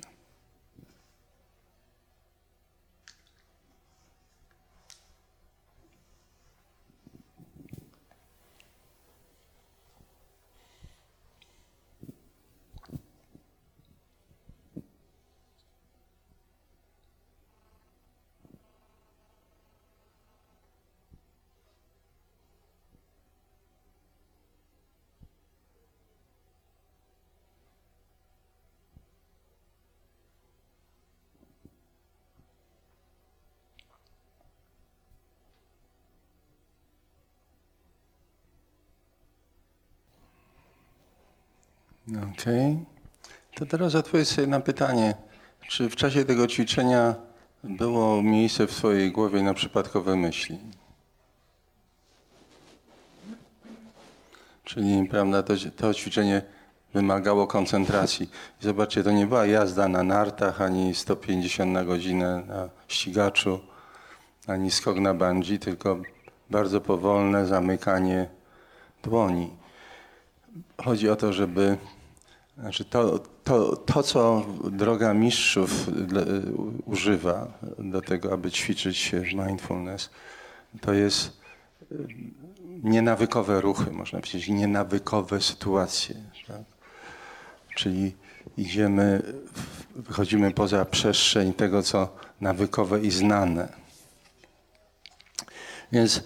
S1: Okej. To teraz odpowiedz sobie na pytanie, czy w czasie tego ćwiczenia było miejsce w Twojej głowie na przypadkowe myśli? Czyli, prawda, to, to ćwiczenie wymagało koncentracji. Zobaczcie, to nie była jazda na nartach, ani 150 na godzinę na ścigaczu, ani skok na bungee, tylko bardzo powolne zamykanie dłoni. Chodzi o to, żeby znaczy to, to, to, co droga mistrzów używa do tego, aby ćwiczyć mindfulness, to jest y, nienawykowe ruchy, można powiedzieć, nienawykowe sytuacje. Tak? Czyli idziemy, wychodzimy poza przestrzeń tego, co nawykowe i znane. Więc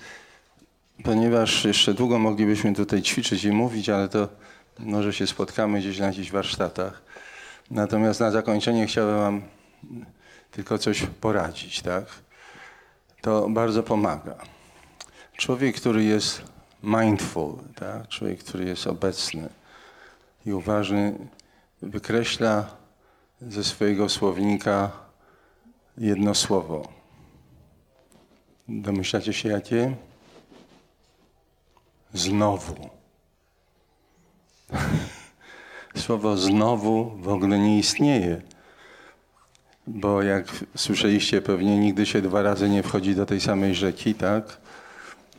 S1: ponieważ jeszcze długo moglibyśmy tutaj ćwiczyć i mówić, ale to może się spotkamy gdzieś na jakichś warsztatach. Natomiast na zakończenie chciałbym Wam tylko coś poradzić, tak? To bardzo pomaga. Człowiek, który jest mindful, tak? człowiek, który jest obecny i uważny, wykreśla ze swojego słownika jedno słowo. Domyślacie się jakie? Znowu. Słowo znowu w ogóle nie istnieje. Bo jak słyszeliście pewnie, nigdy się dwa razy nie wchodzi do tej samej rzeki, tak?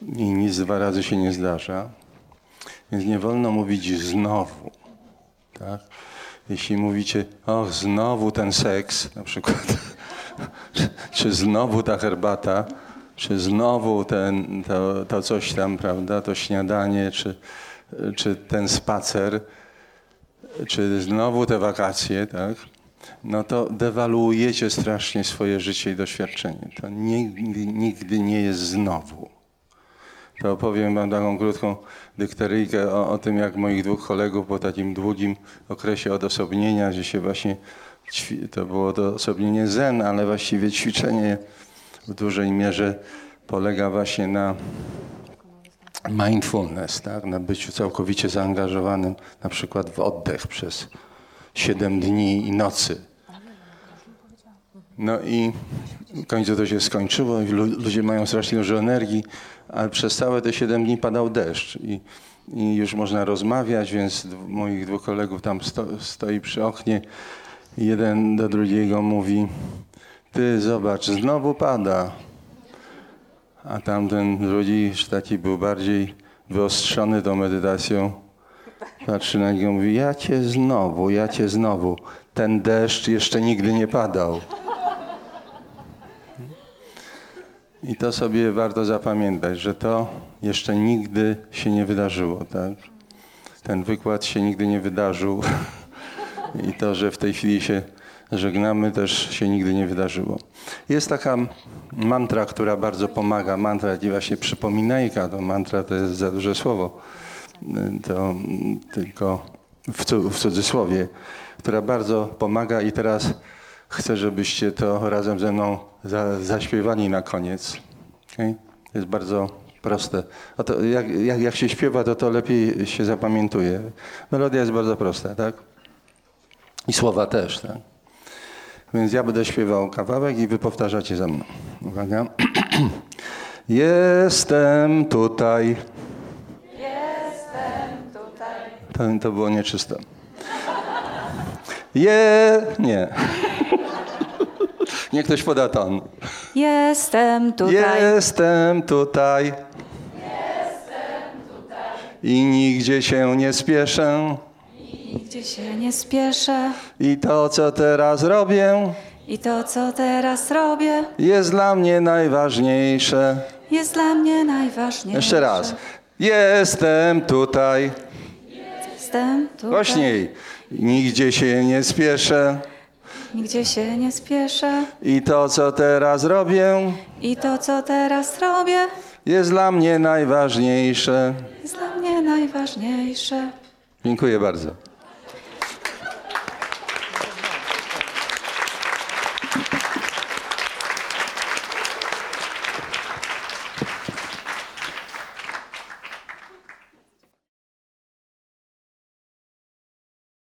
S1: I nic dwa razy się nie zdarza. Więc nie wolno mówić znowu, tak? Jeśli mówicie, o znowu ten seks, na przykład, czy, znowu ta herbata, czy znowu ten, to, to coś tam, prawda, to śniadanie, czy, czy ten spacer, czy znowu te wakacje, tak? No to dewaluujecie strasznie swoje życie i doświadczenie. To nigdy, nigdy nie jest znowu. to opowiem wam taką krótką dykteryjkę o, o tym, jak moich dwóch kolegów po takim długim okresie odosobnienia, że się właśnie, to było odosobnienie zen, ale właściwie ćwiczenie w dużej mierze polega właśnie na mindfulness, tak? na byciu całkowicie zaangażowanym na przykład w oddech przez 7 dni i nocy. No i w końcu to się skończyło i lu- ludzie mają strasznie dużo energii, ale przez całe te 7 dni padał deszcz i, i już można rozmawiać, więc moich dwóch kolegów tam sto, stoi przy oknie jeden do drugiego mówi ty zobacz, znowu pada. A tamten drugi już taki był bardziej wyostrzony tą medytacją. Patrzy na niego i mówi, ja cię znowu, ja cię znowu. Ten deszcz jeszcze nigdy nie padał. I to sobie warto zapamiętać, że to jeszcze nigdy się nie wydarzyło. Tak? Ten wykład się nigdy nie wydarzył. I to, że w tej chwili się żegnamy, też się nigdy nie wydarzyło. Jest taka mantra, która bardzo pomaga. Mantra, i właśnie przypominajka, to mantra to jest za duże słowo. To tylko w, cu- w cudzysłowie, która bardzo pomaga i teraz chcę, żebyście to razem ze mną za, zaśpiewali na koniec. Okay? Jest bardzo proste. A to jak, jak, jak się śpiewa, to to lepiej się zapamiętuje. Melodia jest bardzo prosta, tak? I słowa też, tak? Więc ja będę śpiewał kawałek i wy powtarzacie za mną. Uwaga. Jestem tutaj.
S2: Jestem tutaj.
S1: To, to było nieczysto. Je... Nie. Niech ktoś poda ton.
S3: Jestem tutaj.
S1: Jestem tutaj. I nigdzie się nie spieszę.
S3: Nigdzie się nie spieszę.
S1: I to, co teraz robię,
S3: I to, co teraz robię,
S1: jest dla mnie najważniejsze.
S3: jest dla mnie najważniejsze.
S1: Jeszcze raz. Jestem tutaj.
S3: Jestem tutaj.
S1: Głośniej. Nigdzie się nie spieszę.
S3: Nigdzie się nie spieszę.
S1: I to, co teraz robię,
S3: I to, co teraz robię,
S1: jest dla mnie najważniejsze.
S3: jest dla mnie najważniejsze.
S1: Dziękuję bardzo.